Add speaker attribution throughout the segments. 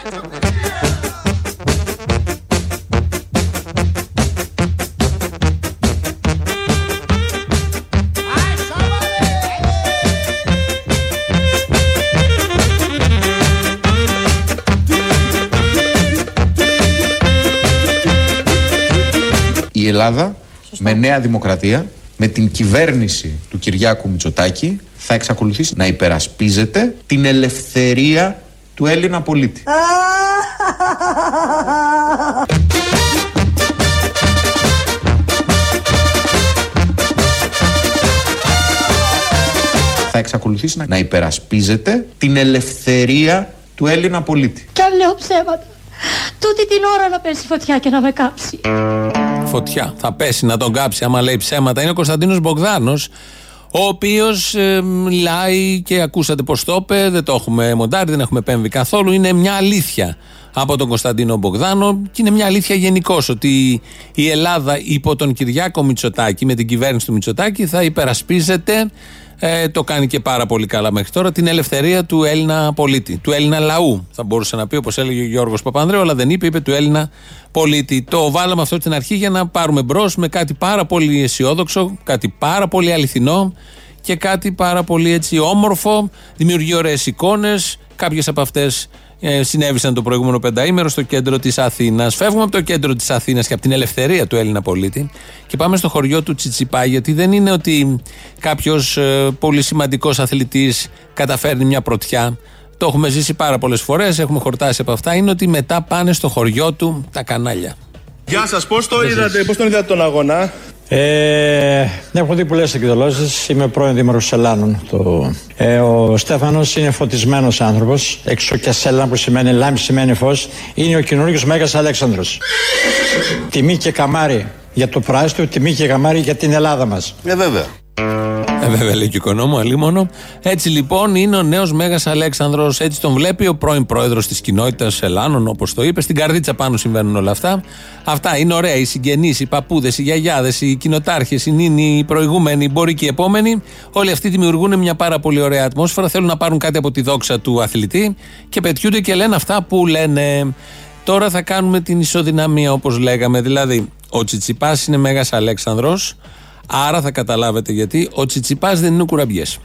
Speaker 1: Η Ελλάδα με νέα δημοκρατία, με την κυβέρνηση του Κυριάκου Μητσοτάκη θα εξακολουθήσει να υπερασπίζεται την ελευθερία του Έλληνα πολίτη. θα εξακολουθήσει να υπερασπίζεται την ελευθερία του Έλληνα πολίτη.
Speaker 2: Κι αν λέω ψέματα. Τούτη την ώρα να πέσει φωτιά και να με κάψει.
Speaker 3: Φωτιά. Θα πέσει να τον κάψει άμα λέει ψέματα. Είναι ο Κωνσταντίνος Μπογδάνος, ο οποίος ε, μιλάει και ακούσατε πώ το είπε. Δεν το έχουμε μοντάρει, δεν έχουμε επέμβει καθόλου. Είναι μια αλήθεια από τον Κωνσταντίνο Μπογδάνο και είναι μια αλήθεια γενικώ ότι η Ελλάδα υπό τον Κυριάκο Μητσοτάκη, με την κυβέρνηση του Μητσοτάκη, θα υπερασπίζεται ε, το κάνει και πάρα πολύ καλά μέχρι τώρα. Την ελευθερία του Έλληνα πολίτη, του Έλληνα λαού. Θα μπορούσε να πει όπως έλεγε ο Γιώργος Παπανδρέου, αλλά δεν είπε, είπε του Έλληνα πολίτη. Το βάλαμε αυτό στην αρχή για να πάρουμε μπρος με κάτι πάρα πολύ αισιόδοξο, κάτι πάρα πολύ αληθινό και κάτι πάρα πολύ έτσι όμορφο. Δημιουργεί ωραίες εικόνες. Κάποιες από αυτές ε, συνέβησαν το προηγούμενο πενταήμερο στο κέντρο της Αθήνας. Φεύγουμε από το κέντρο της Αθήνας και από την ελευθερία του Έλληνα πολίτη και πάμε στο χωριό του Τσιτσιπά, γιατί δεν είναι ότι κάποιος ε, πολύ σημαντικός αθλητής καταφέρνει μια πρωτιά. Το έχουμε ζήσει πάρα πολλές φορές, έχουμε χορτάσει από αυτά. Είναι ότι μετά πάνε στο χωριό του τα κανάλια.
Speaker 4: Γεια σας, πώς το είδατε, πώς τον είδατε τον αγώνα;
Speaker 5: Ε, έχω δει πολλέ εκδηλώσεις. Είμαι πρώην Δήμαρχος Ελλάνων. Το, ε, ο Στέφανος είναι φωτισμένος άνθρωπος. Έξω και σέλα που σημαίνει λάμπη, σημαίνει φως. Είναι ο καινούριο Μέγας Αλέξανδρος. Τιμή και καμάρι για το πράσινο, τιμή και καμάρι για την Ελλάδα μας.
Speaker 4: Ε, βέβαια.
Speaker 3: Ε, βέβαια λέει και ο οικονόμου, αλίμονο. Έτσι λοιπόν είναι ο νέος Μέγας Αλέξανδρος. Έτσι τον βλέπει ο πρώην πρόεδρος της κοινότητας Ελλάνων, όπως το είπε. Στην καρδίτσα πάνω συμβαίνουν όλα αυτά. Αυτά είναι ωραία. Οι συγγενείς, οι παππούδες, οι γιαγιάδες, οι κοινοτάρχες, οι νίνοι, οι προηγούμενοι, οι μπορεί και οι επόμενοι. Όλοι αυτοί δημιουργούν μια πάρα πολύ ωραία ατμόσφαιρα. Θέλουν να πάρουν κάτι από τη δόξα του αθλητή και πετιούνται και λένε αυτά που λένε. Τώρα θα κάνουμε την ισοδυναμία όπως λέγαμε. Δηλαδή, ο Τσιτσιπάς είναι Μέγας Αλέξανδρος Άρα θα καταλάβετε γιατί ο Τσιτσιπάς δεν είναι κουραμπιές.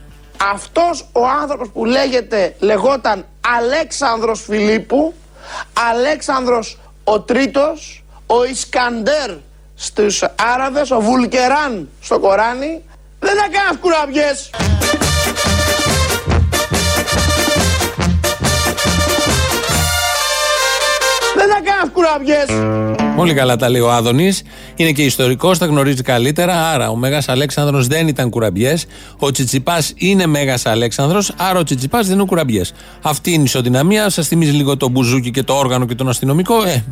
Speaker 6: Αυτός ο άνθρωπος που λέγεται, λεγόταν Αλέξανδρος Φιλίππου, Αλέξανδρος ο Τρίτος, ο Ισκαντέρ στους Άραβες, ο Βουλκεράν στο Κοράνι, δεν θα κάνεις κουραμπιές. Δεν θα κάνεις κουραμπιές.
Speaker 3: Πολύ καλά τα λέει ο Άδωνης. Είναι και ιστορικός, τα γνωρίζει καλύτερα. Άρα ο Μέγας Αλέξανδρος δεν ήταν κουραμπιές. Ο Τσιτσιπάς είναι Μέγας Αλέξανδρος. Άρα ο Τσιτσιπάς δεν είναι κουραμπιές. Αυτή είναι η ισοδυναμία. Σας θυμίζει λίγο το μπουζούκι και το όργανο και τον αστυνομικό. Ε,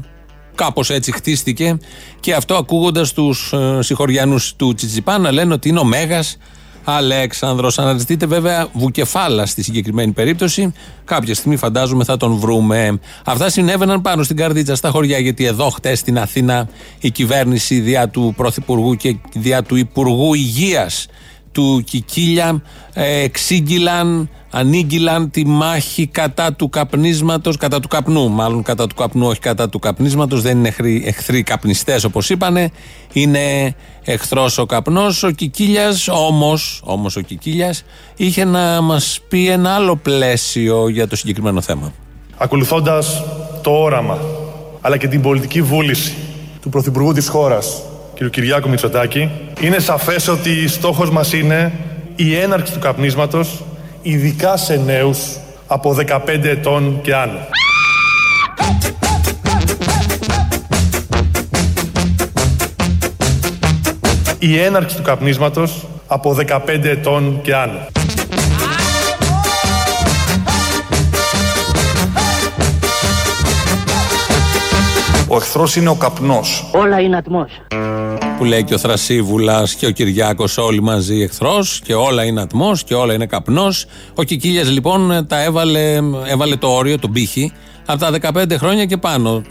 Speaker 3: Κάπως έτσι χτίστηκε και αυτό ακούγοντας τους ε, συγχωριανούς του Τσιτσιπά να λένε ότι είναι ο Μέγας Αλέξανδρος. Αναζητείτε βέβαια βουκεφάλα στη συγκεκριμένη περίπτωση. Κάποια στιγμή φαντάζομαι θα τον βρούμε. Αυτά συνέβαιναν πάνω στην καρδίτσα στα χωριά, γιατί εδώ χτες στην Αθήνα η κυβέρνηση διά του Πρωθυπουργού και διά του Υπουργού Υγείας του Κικίλια ε, εξήγηλαν, ανήγγυλαν τη μάχη κατά του καπνίσματος, κατά του καπνού, μάλλον κατά του καπνού, όχι κατά του καπνίσματος, δεν είναι εχθροί, εχθροί καπνιστές όπως είπανε, είναι εχθρός ο καπνός. Ο Κικίλιας όμως, όμως ο Κικίλιας είχε να μας πει ένα άλλο πλαίσιο για το συγκεκριμένο θέμα.
Speaker 4: Ακολουθώντας το όραμα, αλλά και την πολιτική βούληση του Πρωθυπουργού της χώρας, κ. Κυριάκου Μητσοτάκη, είναι σαφές ότι στόχος μας είναι η έναρξη του καπνίσματος, ειδικά σε νέους από 15 ετών και άνω. Η έναρξη του καπνίσματος από 15 ετών και άνω.
Speaker 7: Ο εχθρός είναι ο καπνός.
Speaker 2: Όλα είναι ατμός.
Speaker 3: Που λέει και ο Θρασίβουλας και ο Κυριάκος όλοι μαζί εχθρός και όλα είναι ατμός και όλα είναι καπνός. Ο Κικίλιας λοιπόν τα έβαλε, έβαλε το όριο, τον πύχη, από τα 15 χρόνια και πάνω.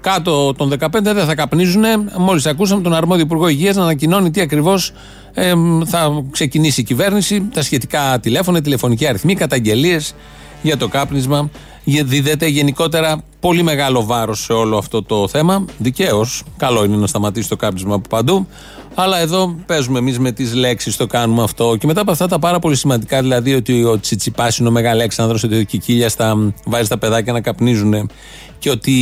Speaker 3: Κάτω των 15 δεν θα καπνίζουν. Μόλις ακούσαμε τον αρμόδιο Υπουργό Υγείας να ανακοινώνει τι ακριβώς ε, θα ξεκινήσει η κυβέρνηση. Τα σχετικά τηλέφωνα, τηλεφωνική αριθμή, καταγγελίες για το κάπνισμα Δίδεται γενικότερα πολύ μεγάλο βάρος σε όλο αυτό το θέμα. Δικαίως. Καλό είναι να σταματήσει το κάπνισμα από παντού. Αλλά εδώ παίζουμε εμείς με τις λέξεις, το κάνουμε αυτό. Και μετά από αυτά τα πάρα πολύ σημαντικά, δηλαδή ότι ο Τσιτσιπάς είναι ο Μεγαλέξανδρος, ότι ο Κικίλια τα βάζει τα παιδάκια να καπνίζουν και ότι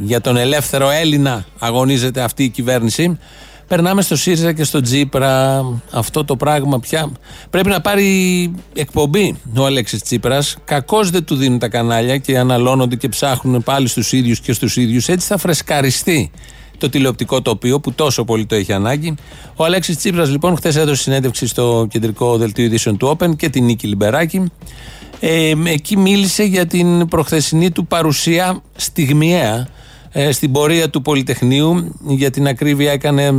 Speaker 3: για τον ελεύθερο Έλληνα αγωνίζεται αυτή η κυβέρνηση. Περνάμε στο ΣΥΡΙΖΑ και στο Τζίπρα. Αυτό το πράγμα πια πρέπει να πάρει εκπομπή ο Αλέξης Τσίπρας. Κακώς δεν του δίνουν τα κανάλια και αναλώνονται και ψάχνουν πάλι στους ίδιους και στους ίδιους. Έτσι θα φρεσκαριστεί το τηλεοπτικό τοπίο που τόσο πολύ το έχει ανάγκη. Ο Αλέξης Τσίπρας, λοιπόν, χθες έδωσε συνέντευξη στο κεντρικό δελτίο ειδήσεων του Open και την Νίκη Λιμπεράκη. Ε, εκεί μίλησε για την προχθεσινή του παρουσία στιγμιαία ε, στην πορεία του Πολυτεχνείου. Για την ακρίβεια έκανε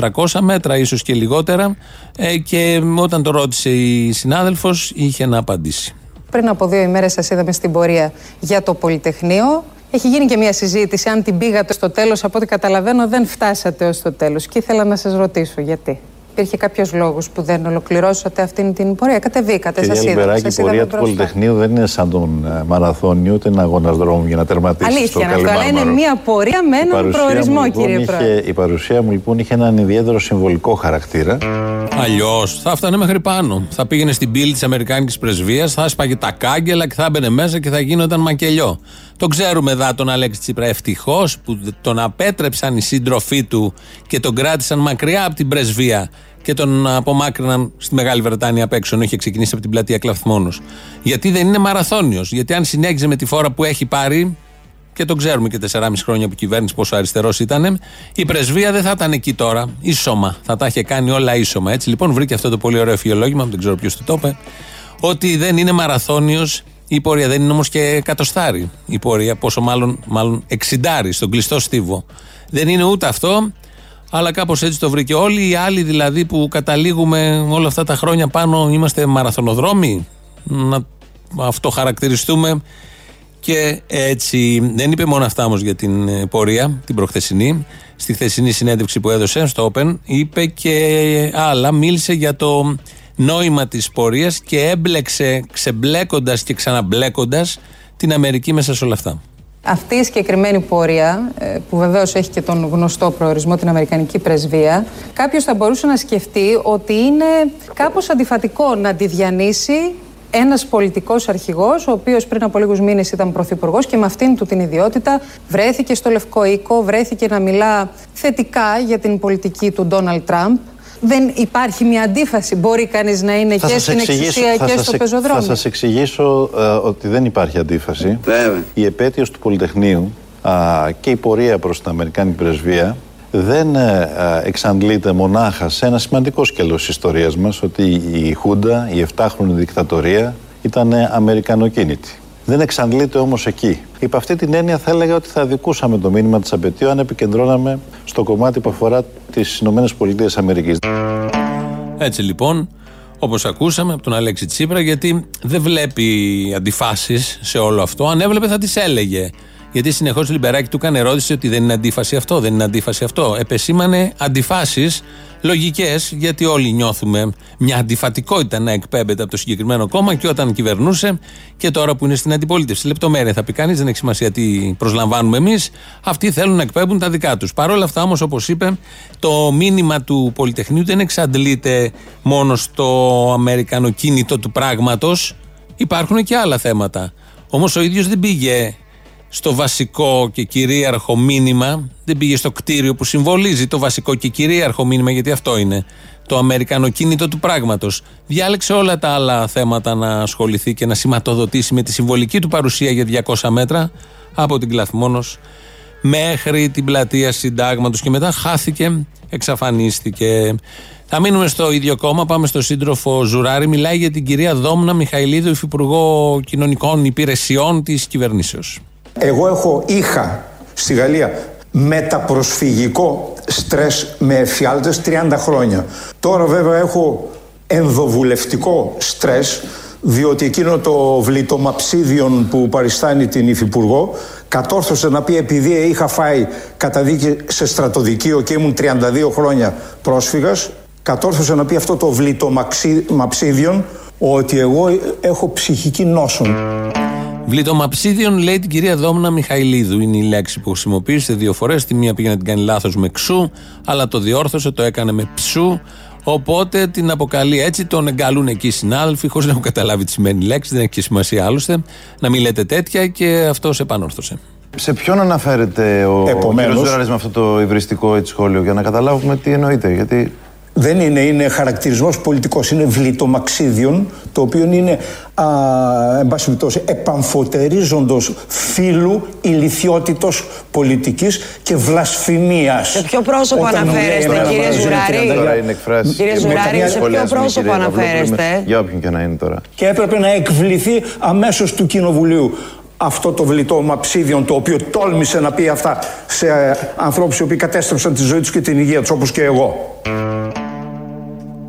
Speaker 3: 300 μέτρα, ίσως και λιγότερα. Ε, και όταν το ρώτησε η συνάδελφος, είχε να απαντήσει.
Speaker 8: Πριν από δύο ημέρες σας είδαμε στην πορεία για το Πολυτεχνείο. Έχει γίνει και μια συζήτηση. Αν την πήγατε στο τέλος, από ό,τι καταλαβαίνω, δεν φτάσατε ως το τέλος. Και ήθελα να σας ρωτήσω γιατί. Υπήρχε κάποιος λόγος που δεν ολοκληρώσατε αυτήν την πορεία. Κατεβήκατε, σας είδα.
Speaker 9: η πορεία του Πολυτεχνείου δεν είναι σαν τον ε, μαραθώνι, ούτε ένα αγώνας δρόμου για να τερματίσει.
Speaker 8: Αλήθεια, αυτό, αλλά είναι μια πορεία με έναν προορισμό,
Speaker 9: λοιπόν,
Speaker 8: κύριε Πρόεδρε.
Speaker 9: Η παρουσία μου λοιπόν είχε έναν ιδιαίτερο συμβολικό χαρακτήρα.
Speaker 3: Αλλιώς θα φτάνε μέχρι πάνω. Θα πήγαινε στην πύλη της Αμερικάνικης πρεσβείας, θα έσπαγε τα κάγκελα και θα έμπαινε μέσα και θα γίνονταν μακελιό. Το ξέρουμε εδώ τον Αλέξη Τσίπρα. Ευτυχώς που τον απέτρεψαν οι σύντροφοί του και τον κράτησαν μακριά από την πρεσβεία και τον απομάκρυναν στη Μεγάλη Βρετάνια απ' έξω, ενώ είχε ξεκινήσει από την πλατεία Κλαθμόνο. Γιατί δεν είναι μαραθώνιος. Γιατί αν συνέχιζε με τη φόρα που έχει πάρει, και το ξέρουμε και 4,5 χρόνια που κυβέρνηση πόσο αριστερός ήταν, η πρεσβεία δεν θα ήταν εκεί τώρα. Ίσωμα. Θα τα είχε κάνει όλα ίσωμα. Έτσι λοιπόν βρήκε αυτό το πολύ ωραίο φιολόγημα, δεν ξέρω ποιος το είπε, ότι δεν είναι μαραθώνιος η πορεία. Δεν είναι όμως και εκατοστάρι η πορεία, πόσο μάλλον, μάλλον εξιντάρι στον κλειστό στίβο. Δεν είναι ούτε αυτό, αλλά κάπως έτσι το βρήκε. Όλοι οι άλλοι δηλαδή που καταλήγουμε όλα αυτά τα χρόνια πάνω είμαστε μαραθωνοδρόμοι. Να αυτό χαρακτηριστούμε και έτσι. Δεν είπε μόνο αυτά όμως για την ε, πορεία, την προχθεσινή. Στη χθεσινή συνέντευξη που έδωσε στο Open, είπε και άλλα. Μίλησε για το νόημα της πορείας και έμπλεξε ξεμπλέκοντας και ξαναμπλέκοντας την Αμερική μέσα σε όλα αυτά.
Speaker 8: Αυτή η συγκεκριμένη πορεία, ε, που βεβαίως έχει και τον γνωστό προορισμό, την Αμερικανική πρεσβεία, κάποιος θα μπορούσε να σκεφτεί ότι είναι κάπως αντιφατικό να τη διανύσει ένας πολιτικός αρχηγός, ο οποίος πριν από λίγους μήνες ήταν πρωθυπουργός και με αυτήν του την ιδιότητα βρέθηκε στο Λευκό Οίκο, βρέθηκε να μιλά θετικά για την πολιτική του Ντόναλτ Τραμπ δεν υπάρχει μια αντίφαση. Μπορεί κανείς να είναι και στην εξουσία και στο πεζοδρόμιο.
Speaker 9: Θα σας εξηγήσω ε, ότι δεν υπάρχει αντίφαση.
Speaker 10: Βέβαια.
Speaker 9: Η επέτειος του Πολυτεχνείου και η πορεία προς την Αμερικάνικη πρεσβεία δεν ε, εξαντλείται μονάχα σε ένα σημαντικό σκέλος της ιστορίας μας ότι η Χούντα, η 7χρονη δικτατορία ήταν αμερικανοκίνητη. Δεν εξαντλείται όμως εκεί. Υπ' αυτή την έννοια θα έλεγα ότι θα δικούσαμε το μήνυμα της απαιτίου αν επικεντρώναμε στο κομμάτι που αφορά τις ΗΠΑ.
Speaker 3: Έτσι λοιπόν, όπως ακούσαμε από τον Αλέξη Τσίπρα, γιατί δεν βλέπει αντιφάσεις σε όλο αυτό. Αν έβλεπε θα τις έλεγε. Γιατί συνεχώς ο Λιμπεράκη του έκανε ερώτηση ότι δεν είναι αντίφαση αυτό, δεν είναι αντίφαση αυτό. Επεσήμανε αντιφάσεις λογικές, γιατί όλοι νιώθουμε μια αντιφατικότητα να εκπέμπεται από το συγκεκριμένο κόμμα και όταν κυβερνούσε και τώρα που είναι στην αντιπολίτευση. Λεπτομέρεια θα πει κανείς, δεν έχει σημασία τι προσλαμβάνουμε εμείς. Αυτοί θέλουν να εκπέμπουν τα δικά τους. Παρ' όλα αυτά όμως, όπως είπε, το μήνυμα του Πολυτεχνείου δεν εξαντλείται μόνο στο αμερικανοκίνητο του πράγματος. Υπάρχουν και άλλα θέματα. Όμως ο ίδιος δεν πήγε στο βασικό και κυρίαρχο μήνυμα, δεν πήγε στο κτίριο που συμβολίζει το βασικό και κυρίαρχο μήνυμα, γιατί αυτό είναι το αμερικανοκίνητο του πράγματος. Διάλεξε όλα τα άλλα θέματα να ασχοληθεί και να σηματοδοτήσει με τη συμβολική του παρουσία για 200 μέτρα από την Κλαθμόνος μέχρι την πλατεία Συντάγματος και μετά χάθηκε, εξαφανίστηκε. Θα μείνουμε στο ίδιο κόμμα, πάμε στο σύντροφο Ζουράρη. Μιλάει για την κυρία Δόμνα Μιχαηλίδου, υφυπουργό κοινωνικών υπηρεσιών της κυβερνήσεως.
Speaker 11: Εγώ έχω, είχα στη Γαλλία μεταπροσφυγικό στρες με εφιάλτες 30 χρόνια. Τώρα βέβαια έχω ενδοβουλευτικό στρες διότι εκείνο το βλητομαψίδιον που παριστάνει την Υφυπουργό κατόρθωσε να πει επειδή είχα φάει καταδίκη σε στρατοδικείο και ήμουν 32 χρόνια πρόσφυγας κατόρθωσε να πει αυτό το βλητομαψίδιον ότι εγώ έχω ψυχική νόσο.
Speaker 3: Βλητομαψίδιον λέει την κυρία Δόμνα Μιχαηλίδου. Είναι η λέξη που χρησιμοποίησε δύο φορές. Τη μία πήγε να την κάνει λάθος με ξού, αλλά το διόρθωσε, το έκανε με ψού. Οπότε την αποκαλεί έτσι, τον εγκαλούν εκεί οι συνάδελφοι, χωρίς να έχουν καταλάβει τι σημαίνει η λέξη, δεν έχει και σημασία άλλωστε. Να μην λέτε τέτοια και αυτός επανόρθωσε.
Speaker 10: Σε ποιον αναφέρεται ο,
Speaker 11: Επομένως-
Speaker 10: ο κ. Ζουράρης με αυτό το υβριστικό έτσι, σχόλιο, για να καταλάβουμε τι εννοείται. Γιατί
Speaker 11: Δεν είναι, είναι χαρακτηρισμός πολιτικός, είναι βλητομαξίδιον, το οποίο είναι, α, εν πάση περιπτώσει, επαμφωτερίζοντος φίλου ηλικιότητος πολιτικής και βλασφημίας.
Speaker 12: Σε ποιο πρόσωπο
Speaker 11: Όταν μου λέει
Speaker 12: αναφέρεστε,
Speaker 11: εμένα
Speaker 12: κύριε
Speaker 11: βραζίλη
Speaker 12: Ζουράρη;
Speaker 11: τριάντα
Speaker 10: τώρα
Speaker 11: χιλιάδες.
Speaker 10: είναι εκφράσει.
Speaker 12: Κύριε Ζουράρη, σε ποιο πρόσωπο αναφέρεστε;
Speaker 10: Για όποιον και να είναι τώρα.
Speaker 11: Και έπρεπε να εκβληθεί αμέσως του Κοινοβουλίου αυτό το βλητό μαψίδιον το οποίο τόλμησε να πει αυτά σε ανθρώπους οι οποίοι κατέστρεψαν τη ζωή τους και την υγεία τους όπως και εγώ.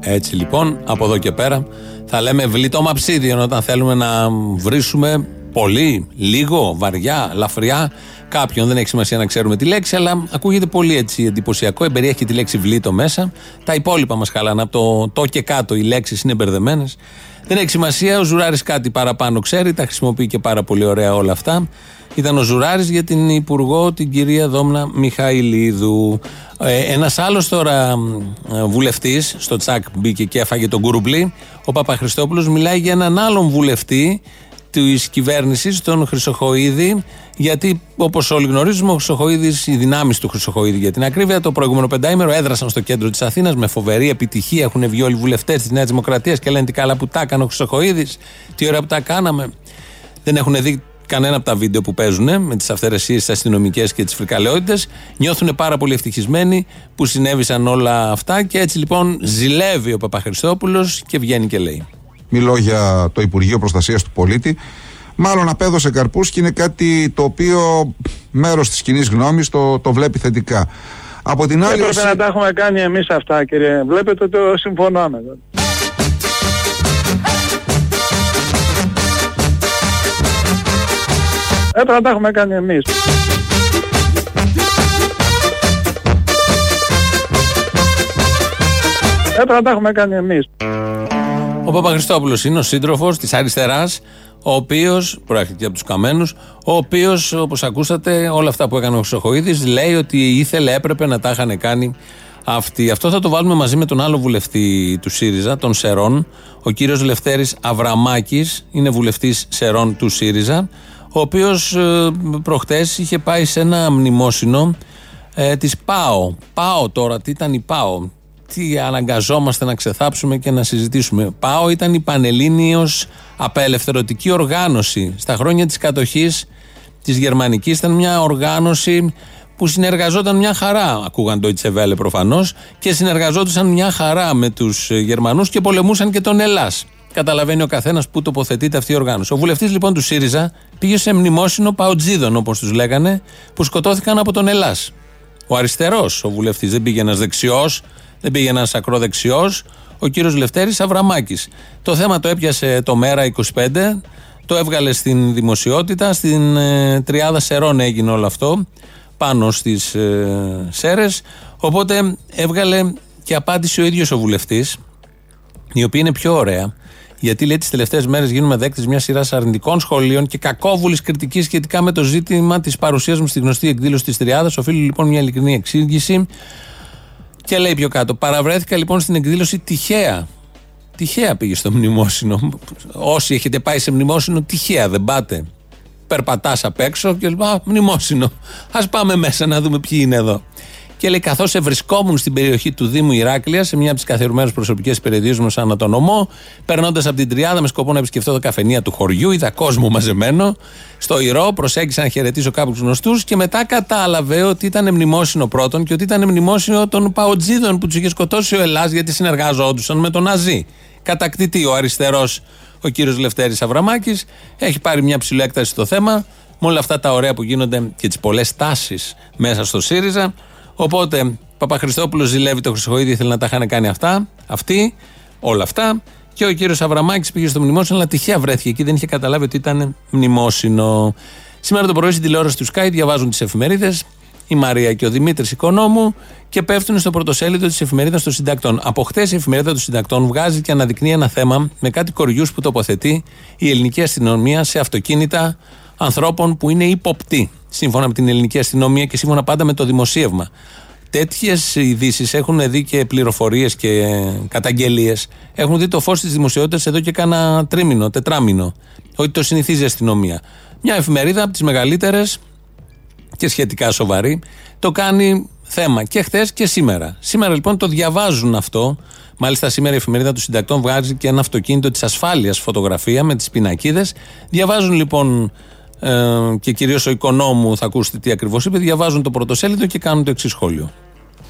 Speaker 3: Έτσι λοιπόν, από εδώ και πέρα θα λέμε βλήτο μαψίδιον όταν θέλουμε να βρίσουμε πολύ, λίγο, βαριά, λαφριά κάποιον. Δεν έχει σημασία να ξέρουμε τη λέξη, αλλά ακούγεται πολύ έτσι εντυπωσιακό. Εμπεριέχει και τη λέξη βλήτο μέσα. Τα υπόλοιπα μας χαλάνε. Από το το και κάτω οι λέξεις είναι μπερδεμένες. Δεν έχει σημασία. Ο Ζουράρης κάτι παραπάνω ξέρει. Τα χρησιμοποιεί και πάρα πολύ ωραία όλα αυτά. Ήταν ο Ζουράρης για την Υπουργό, την κυρία Δόμνα Μιχαηλίδου. Ε, Ένας άλλος τώρα βουλευτής, στο τσακ μπήκε και έφαγε τον κουρουμπλί, ο Παπαχριστόπουλος μιλάει για έναν άλλον βουλευτή της κυβέρνησης, τον Χρυσοχοίδη, γιατί όπως όλοι γνωρίζουμε, ο Χρυσοχοίδης, οι δυνάμεις του Χρυσοχοίδη για την ακρίβεια, το προηγούμενο πεντάημερο έδρασαν στο κέντρο της Αθήνας με φοβερή επιτυχία. Έχουν βγει όλοι οι βουλευτές της Νέας Δημοκρατίας και λένε τι καλά που τα έκανε ο Χρυσοχοίδης, τι ωραία που τα κάναμε. Δεν έχουν δει κανένα από τα βίντεο που παίζουν με τις αυθαιρεσίες τις αστυνομικές και τις φρικαλαιότητες. Νιώθουν πάρα πολύ ευτυχισμένοι που συνέβησαν όλα αυτά και έτσι λοιπόν ζηλεύει ο Παπαχριστόπουλο και βγαίνει και λέει.
Speaker 13: Μιλώ για το Υπουργείο Προστασίας του Πολίτη. Μάλλον απέδωσε καρπούς και είναι κάτι το οποίο μέρος της κοινής γνώμης το, το βλέπει θετικά. Από την άλλη,
Speaker 14: Έπρεπε
Speaker 13: όσοι-
Speaker 14: να τα έχουμε κάνει εμείς αυτά κύριε. Βλέπετε ότι το συμφωνάμε. Έπρεπε να τα έχουμε κάνει εμείς. Έπρεπε να τα έχουμε κάνει εμείς.
Speaker 3: Ο Παπαχριστόπουλο είναι ο σύντροφος της αριστεράς, ο οποίος προέρχεται και από τους Καμένους, ο οποίος, όπως ακούσατε, όλα αυτά που έκανε ο Χρυσοχοίδης, λέει ότι ήθελε, έπρεπε να τα είχαν κάνει αυτοί. Αυτό θα το βάλουμε μαζί με τον άλλο βουλευτή του ΣΥΡΙΖΑ, τον Σερών, ο κύριος Λευτέρης Αβραμάκης, είναι βουλευτής Σερών του ΣΥΡΙΖΑ, ο οποίος ε, προχτές είχε πάει σε ένα μνημόσυνο ε, της ΠΑΟ. ΠΑΟ τώρα, τι ήταν η ΠΑΟ, τι αναγκαζόμαστε να ξεθάψουμε και να συζητήσουμε. ΠΑΟ ήταν η Πανελλήνιος Απελευθερωτική Οργάνωση. Στα χρόνια της κατοχής της Γερμανικής ήταν μια οργάνωση που συνεργαζόταν μια χαρά. Ακούγαν το Ιτσεβέλε προφανώς και συνεργαζόντουσαν μια χαρά με τους ε, Γερμανούς και πολεμούσαν και τον Ελλάς. Καταλαβαίνει ο καθένας πού τοποθετείται αυτή η οργάνωση. Ο βουλευτής λοιπόν του ΣΥΡΙΖΑ πήγε σε μνημόσυνο Παοτζίδων, όπως τους λέγανε, που σκοτώθηκαν από τον Ελλάς. Ο αριστερός ο βουλευτής, δεν πήγε ένας δεξιός, δεν πήγε ένας ακροδεξιός, ο κύριος Λευτέρης Αβραμάκης. Το θέμα το έπιασε το Μέρα 25, το έβγαλε στην δημοσιότητα, στην ε, Τριάδα Σερών έγινε όλο αυτό, πάνω στις ε, Σέρες, οπότε έβγαλε και απάντησε ο ίδιος ο βουλευτής, η οποία είναι πιο ωραία. Γιατί λέει τις τελευταίες μέρες γίνουμε δέκτες μιας σειράς αρνητικών σχολείων και κακόβουλης κριτικής σχετικά με το ζήτημα της παρουσίας μου στη γνωστή εκδήλωση της Τριάδας. Οφείλω λοιπόν μια ειλικρινή εξήγηση. Και λέει πιο κάτω. Παραβρέθηκα λοιπόν στην εκδήλωση τυχαία. Τυχαία πήγε στο μνημόσυνο. Όσοι έχετε πάει σε μνημόσυνο, τυχαία δεν πάτε. Περπατάς απ' έξω και λέει: Α, μνημόσυνο. Α πάμε μέσα να δούμε ποιοι είναι εδώ. Και λέει: Καθώς ευρισκόμουν στην περιοχή του Δήμου Ηράκλεια, σε μια από τις καθιερωμένες προσωπικές περιοδίε μου, σαν τον ομό, περνώντας από την Τριάδα με σκοπό να επισκεφτώ τα καφενεία του χωριού, είδα κόσμο μαζεμένο στο Ηρώ, προσέγγισα να χαιρετήσω κάποιους γνωστούς και μετά κατάλαβε ότι ήταν μνημόσυνο πρώτον και ότι ήταν μνημόσυνο των Παοτζίδων που τους είχε σκοτώσει ο Ελλάς γιατί συνεργαζόντουσαν με τον Ναζί. Κατακτητή ο αριστερός ο κύριος Λευτέρης Αβραμάκης έχει πάρει μια ψηλοέκταση στο θέμα με όλα αυτά τα ωραία που γίνονται και τις πολλές τάσεις μέσα στο ΣΥΡΙΖΑ. Οπότε Παπαχριστόπουλος ζηλεύει το Χρυσοχοίδη, ήθελε να τα είχαν κάνει αυτά, αυτοί, όλα αυτά. Και ο κύριος Αβραμάκης πήγε στο μνημόσυνο, αλλά τυχαία βρέθηκε εκεί, δεν είχε καταλάβει ότι ήταν μνημόσυνο. Σήμερα το πρωί στην τηλεόραση του Sky διαβάζουν τις εφημερίδες. η Μαρία και ο Δημήτρης Οικονόμου και πέφτουν στο πρωτοσέλιδο της εφημερίδας των συντακτών. Από χτες η εφημερίδα των συντακτών βγάζει και αναδεικνύει ένα θέμα με κάτι κοριούς που τοποθετεί η ελληνική αστυνομία σε αυτοκίνητα ανθρώπων που είναι υποπτοί. Σύμφωνα με την ελληνική αστυνομία και σύμφωνα πάντα με το δημοσίευμα. Τέτοιες ειδήσεις έχουν δει και πληροφορίες και καταγγελίες. Έχουν δει το φως της δημοσιότητας εδώ και κάνα τρίμηνο, τετράμινο. Ότι το συνηθίζει η αστυνομία. Μια εφημερίδα από τις μεγαλύτερες και σχετικά σοβαρή το κάνει θέμα και χθες και σήμερα. Σήμερα λοιπόν το διαβάζουν αυτό. Μάλιστα σήμερα η εφημερίδα του συντακτών βγάζει και ένα αυτοκίνητο της ασφάλειας φωτογραφία με τις πινακίδες. Διαβάζουν λοιπόν ε, και κυρίως ο οικονόμου θα ακούσετε τι ακριβώς είπε. Διαβάζουν το πρωτοσέλιδο και κάνουν το εξής σχόλιο.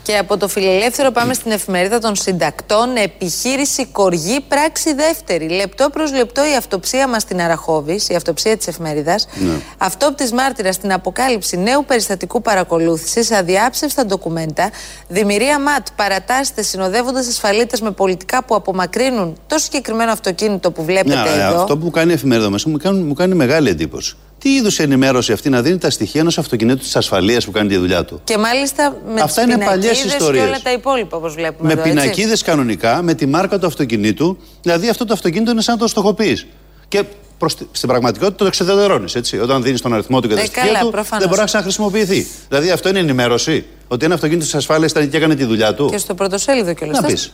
Speaker 15: Και από το φιλελεύθερο πάμε στην εφημερίδα των συντακτών. Επιχείρηση Κοργή, πράξη δεύτερη. Λεπτό προς λεπτό η αυτοψία μας στην Αραχώβης, η αυτοψία της εφημερίδας. Ναι. Αυτόπτης μάρτυρας στην αποκάλυψη νέου περιστατικού παρακολούθησης, αδιάψευστα ντοκουμέντα. Δημιουργία ΜΑΤ παρατάσσεται συνοδεύοντας ασφαλίτες με πολιτικά που απομακρύνουν το συγκεκριμένο αυτοκίνητο που βλέπετε ναι, εδώ.
Speaker 16: Αυτό που κάνει η εφημερίδα μας μου, μου κάνει μεγάλη εντύπωση. Τι είδους ενημέρωση αυτή να δίνει τα στοιχεία ενός αυτοκινήτου της ασφαλείας που κάνει τη δουλειά του;
Speaker 15: Και μάλιστα με Αυτά είναι παλιές ιστορίε. Και όλα τα υπόλοιπα, όπως βλέπουμε.
Speaker 16: Με πινακίδες κανονικά, με τη μάρκα του αυτοκινήτου. Δηλαδή αυτό το αυτοκίνητο είναι σαν να το στοχοποιείς. Και προς, στην πραγματικότητα το εξεδεδερώνει. Όταν δίνεις τον αριθμό του και τα ε, στοιχεία του, προφανώς. δεν μπορεί να ξαναχρησιμοποιηθεί. Δηλαδή αυτό είναι ενημέρωση. Ότι ένα αυτοκίνητο τη ασφάλεια ήταν και έκανε τη δουλειά του.
Speaker 15: Και στο πρωτοσέλιδο κιόλας.
Speaker 16: Να πεις.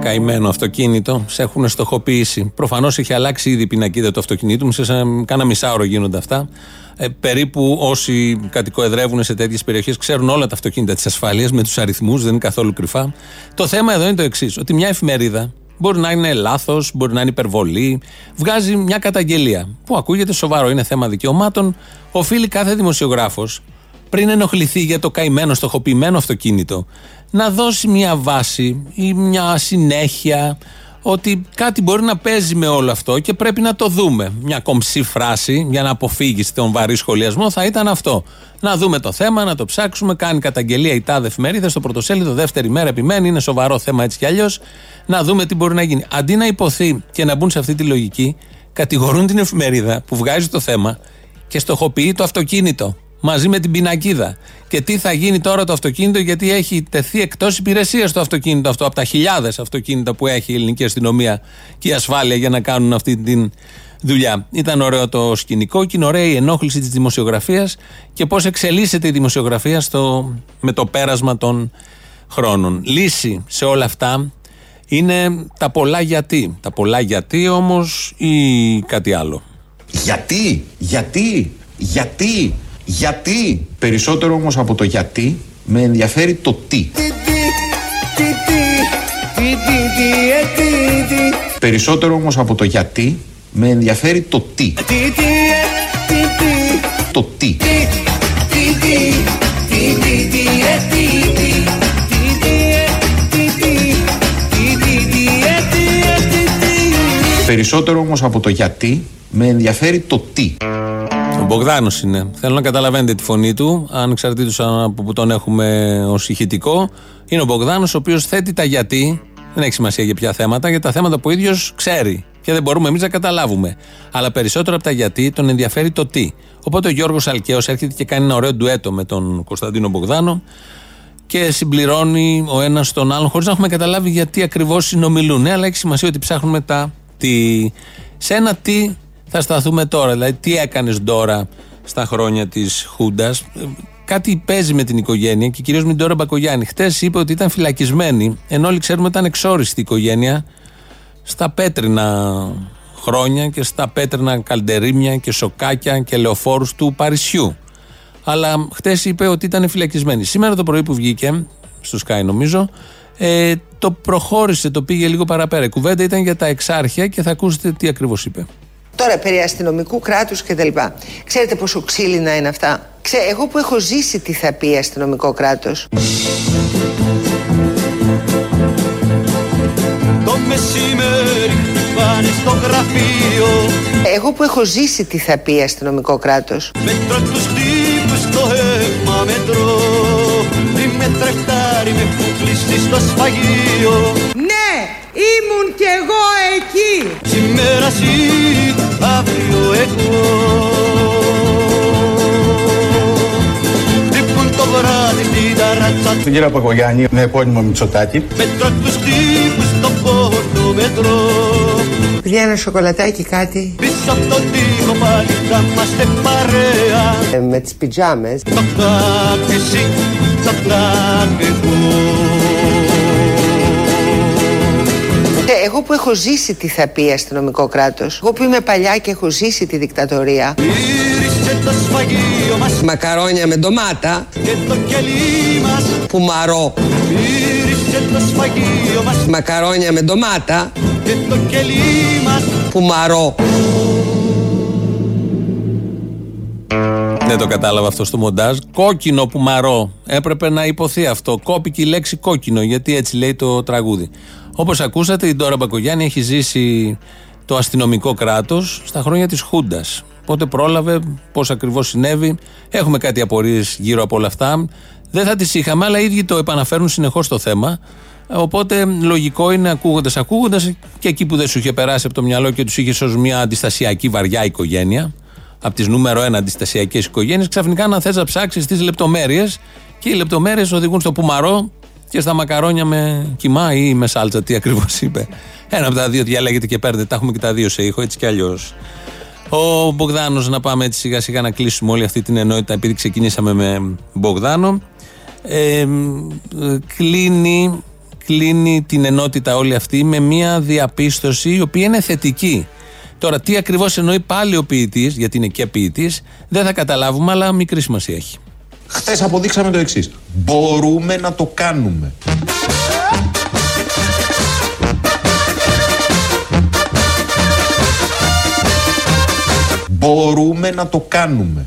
Speaker 3: Καημένο αυτοκίνητο, σε έχουν στοχοποιήσει. Προφανώς έχει αλλάξει ήδη η πινακίδα του αυτοκινήτου, σε κάνα μισάωρο γίνονται αυτά. Ε, περίπου όσοι κατοικοεδρεύουν σε τέτοιες περιοχές ξέρουν όλα τα αυτοκίνητα της ασφάλειας με τους αριθμούς, δεν είναι καθόλου κρυφά. Το θέμα εδώ είναι το εξής: Ότι μια εφημερίδα μπορεί να είναι λάθος, μπορεί να είναι υπερβολή, βγάζει μια καταγγελία που ακούγεται σοβαρό, είναι θέμα δικαιωμάτων. Οφείλει κάθε δημοσιογράφος πριν ενοχληθεί για το καημένο, στοχοποιημένο αυτοκίνητο, να δώσει μια βάση ή μια συνέχεια ότι κάτι μπορεί να παίζει με όλο αυτό και πρέπει να το δούμε. Μια κομψή φράση για να αποφύγεις τον βαρύ σχολιασμό θα ήταν αυτό. Να δούμε το θέμα, να το ψάξουμε. Κάνει καταγγελία η τάδε εφημερίδα στο πρωτοσέλιδο, δεύτερη μέρα επιμένει. Είναι σοβαρό θέμα έτσι κι αλλιώς. Να δούμε τι μπορεί να γίνει. Αντί να υποθεί και να μπουν σε αυτή τη λογική, κατηγορούν την εφημερίδα που βγάζει το θέμα και στοχοποιεί το αυτοκίνητο μαζί με την πινακίδα. Και τι θα γίνει τώρα το αυτοκίνητο, γιατί έχει τεθεί εκτός υπηρεσίας το αυτοκίνητο αυτό από τα χιλιάδες αυτοκίνητα που έχει η ελληνική αστυνομία και η ασφάλεια για να κάνουν αυτή τη δουλειά. Ήταν ωραίο το σκηνικό και είναι ωραία η ενόχληση της δημοσιογραφίας και πώς εξελίσσεται η δημοσιογραφία στο, με το πέρασμα των χρόνων. Λύση σε όλα αυτά είναι τα πολλά γιατί. Τα πολλά γιατί όμως ή κάτι άλλο.
Speaker 1: Γιατί, γιατί, γιατί γιατί, περισσότερο όμως από το γιατί, με ενδιαφέρει το τι. Περισσότερο όμως από το γιατί, με ενδιαφέρει το τι. Το τι. Περισσότερο όμως από το γιατί, με ενδιαφέρει το τι.
Speaker 3: Ο Μπογδάνος είναι. Θέλω να καταλαβαίνετε τη φωνή του, ανεξαρτήτω από που τον έχουμε ως ηχητικό. Είναι ο Μπογδάνος, ο οποίος θέτει τα γιατί. Δεν έχει σημασία για ποια θέματα, για τα θέματα που ο ίδιος ξέρει. Και δεν μπορούμε εμείς να καταλάβουμε. Αλλά περισσότερο από τα γιατί τον ενδιαφέρει το τι. Οπότε ο Γιώργος Αλκαίος έρχεται και κάνει ένα ωραίο ντουέτο με τον Κωνσταντίνο Μπογδάνο και συμπληρώνει ο ένας τον άλλον, χωρίς να έχουμε καταλάβει γιατί ακριβώς συνομιλούν. Ναι, αλλά έχει σημασία ότι ψάχνουμε τα τι. Σε ένα τι θα σταθούμε τώρα. Δηλαδή, τι έκανες τώρα στα χρόνια της Χούντας; Κάτι παίζει με την οικογένεια και κυρίως με την Τώρα Μπακογιάννη. Χτες είπε ότι ήταν φυλακισμένη, ενώ όλοι ξέρουμε ότι ήταν εξόριστη η οικογένεια στα πέτρινα χρόνια και στα πέτρινα καλντερίμια και σοκάκια και λεωφόρους του Παρισιού. Αλλά χτες είπε ότι ήταν φυλακισμένη. Σήμερα το πρωί που βγήκε, στο Sky νομίζω, ε, το προχώρησε, το πήγε λίγο παραπέρα. Η κουβέντα ήταν για τα εξάρχεια και θα ακούσετε τι ακριβώς είπε.
Speaker 17: Τώρα περί αστυνομικού κράτους και τα λοιπά. Ξέρετε πόσο ξύλινα είναι αυτά; Ξέ, εγώ που έχω ζήσει τι θα πει αστυνομικό κράτος; Το μεσημέρι πάνε στο γραφείο Εγώ που έχω ζήσει τι θα πει αστυνομικό κράτος; Μέτρο τους τύπους στο αίμα μετρώ Τι με τρεχτάρει με που στο σφαγείο Ναι, ήμουν κι εγώ εκεί Σήμερα αύριο εγώ Λείπουν το
Speaker 14: Τον κύριο Πακογιάννη με επώνυμο Μητσοτάκη.
Speaker 17: Μετρώ τους τύπους στο πόρτο μετρό.
Speaker 12: Παιδιά ένα σοκολατάκι κάτι.
Speaker 17: Πίσω από τον τοίχο πάλι θα είμαστε παρέα.
Speaker 12: Ε, με τις πιτζάμες.
Speaker 17: Το κάτι εσύ, το κάτι εγώ.
Speaker 12: Εγώ που έχω ζήσει τι θα πει αστυνομικό κράτος, εγώ που είμαι παλιά και έχω ζήσει τη δικτατορία,
Speaker 17: Γύρισε το σφαγείο μας
Speaker 12: μακαρόνια με ντομάτα,
Speaker 17: και το κελί μας.
Speaker 12: πουμαρό,
Speaker 17: Γύρισε το σφαγείο μας
Speaker 12: μακαρόνια με ντομάτα,
Speaker 17: και το κελί μας.
Speaker 12: πουμαρό.
Speaker 3: Δεν το κατάλαβα αυτό στο μοντάζ. Κόκκινο που μαρώ. Έπρεπε να υποθεί αυτό. Κόπηκε η λέξη κόκκινο, γιατί έτσι λέει το τραγούδι. Όπως ακούσατε, η Ντόρα Μπακογιάννη έχει ζήσει το αστυνομικό κράτος στα χρόνια της Χούντας. Πότε πρόλαβε, πώς ακριβώς συνέβη. Έχουμε κάτι απορίες γύρω από όλα αυτά. Δεν θα τις είχαμε, αλλά οι ίδιοι το επαναφέρουν συνεχώς το θέμα. Οπότε λογικό είναι ακούγοντας, ακούγοντας και εκεί που δεν σου είχε περάσει από το μυαλό και τους είχες ως μια αντιστασιακή βαριά οικογένεια, από τις νούμερο ένα αντιστασιακές οικογένειες, ξαφνικά να θες να ψάξεις τις λεπτομέρειες και οι λεπτομέρειες οδηγούν στο πουμαρό και στα μακαρόνια με κιμά ή με σάλτσα. Τι ακριβώς είπε. Ένα από τα δύο διαλέγετε και παίρνετε. Τα έχουμε και τα δύο σε ήχο, έτσι κι αλλιώς. Ο Μπογδάνος, να πάμε έτσι σιγά σιγά να κλείσουμε όλη αυτή την ενότητα, επειδή ξεκινήσαμε με Μπογδάνο. Ε, κλείνει, κλείνει την ενότητα όλη αυτή με μια διαπίστωση η οποία είναι θετική. Τώρα, τι ακριβώς εννοεί πάλι ο ποιητής, γιατί είναι και ποιητής, δεν θα καταλάβουμε, αλλά μικρή σημασία έχει.
Speaker 1: Χθες αποδείξαμε το εξής. Μπορούμε να το κάνουμε. Μπορούμε να το κάνουμε.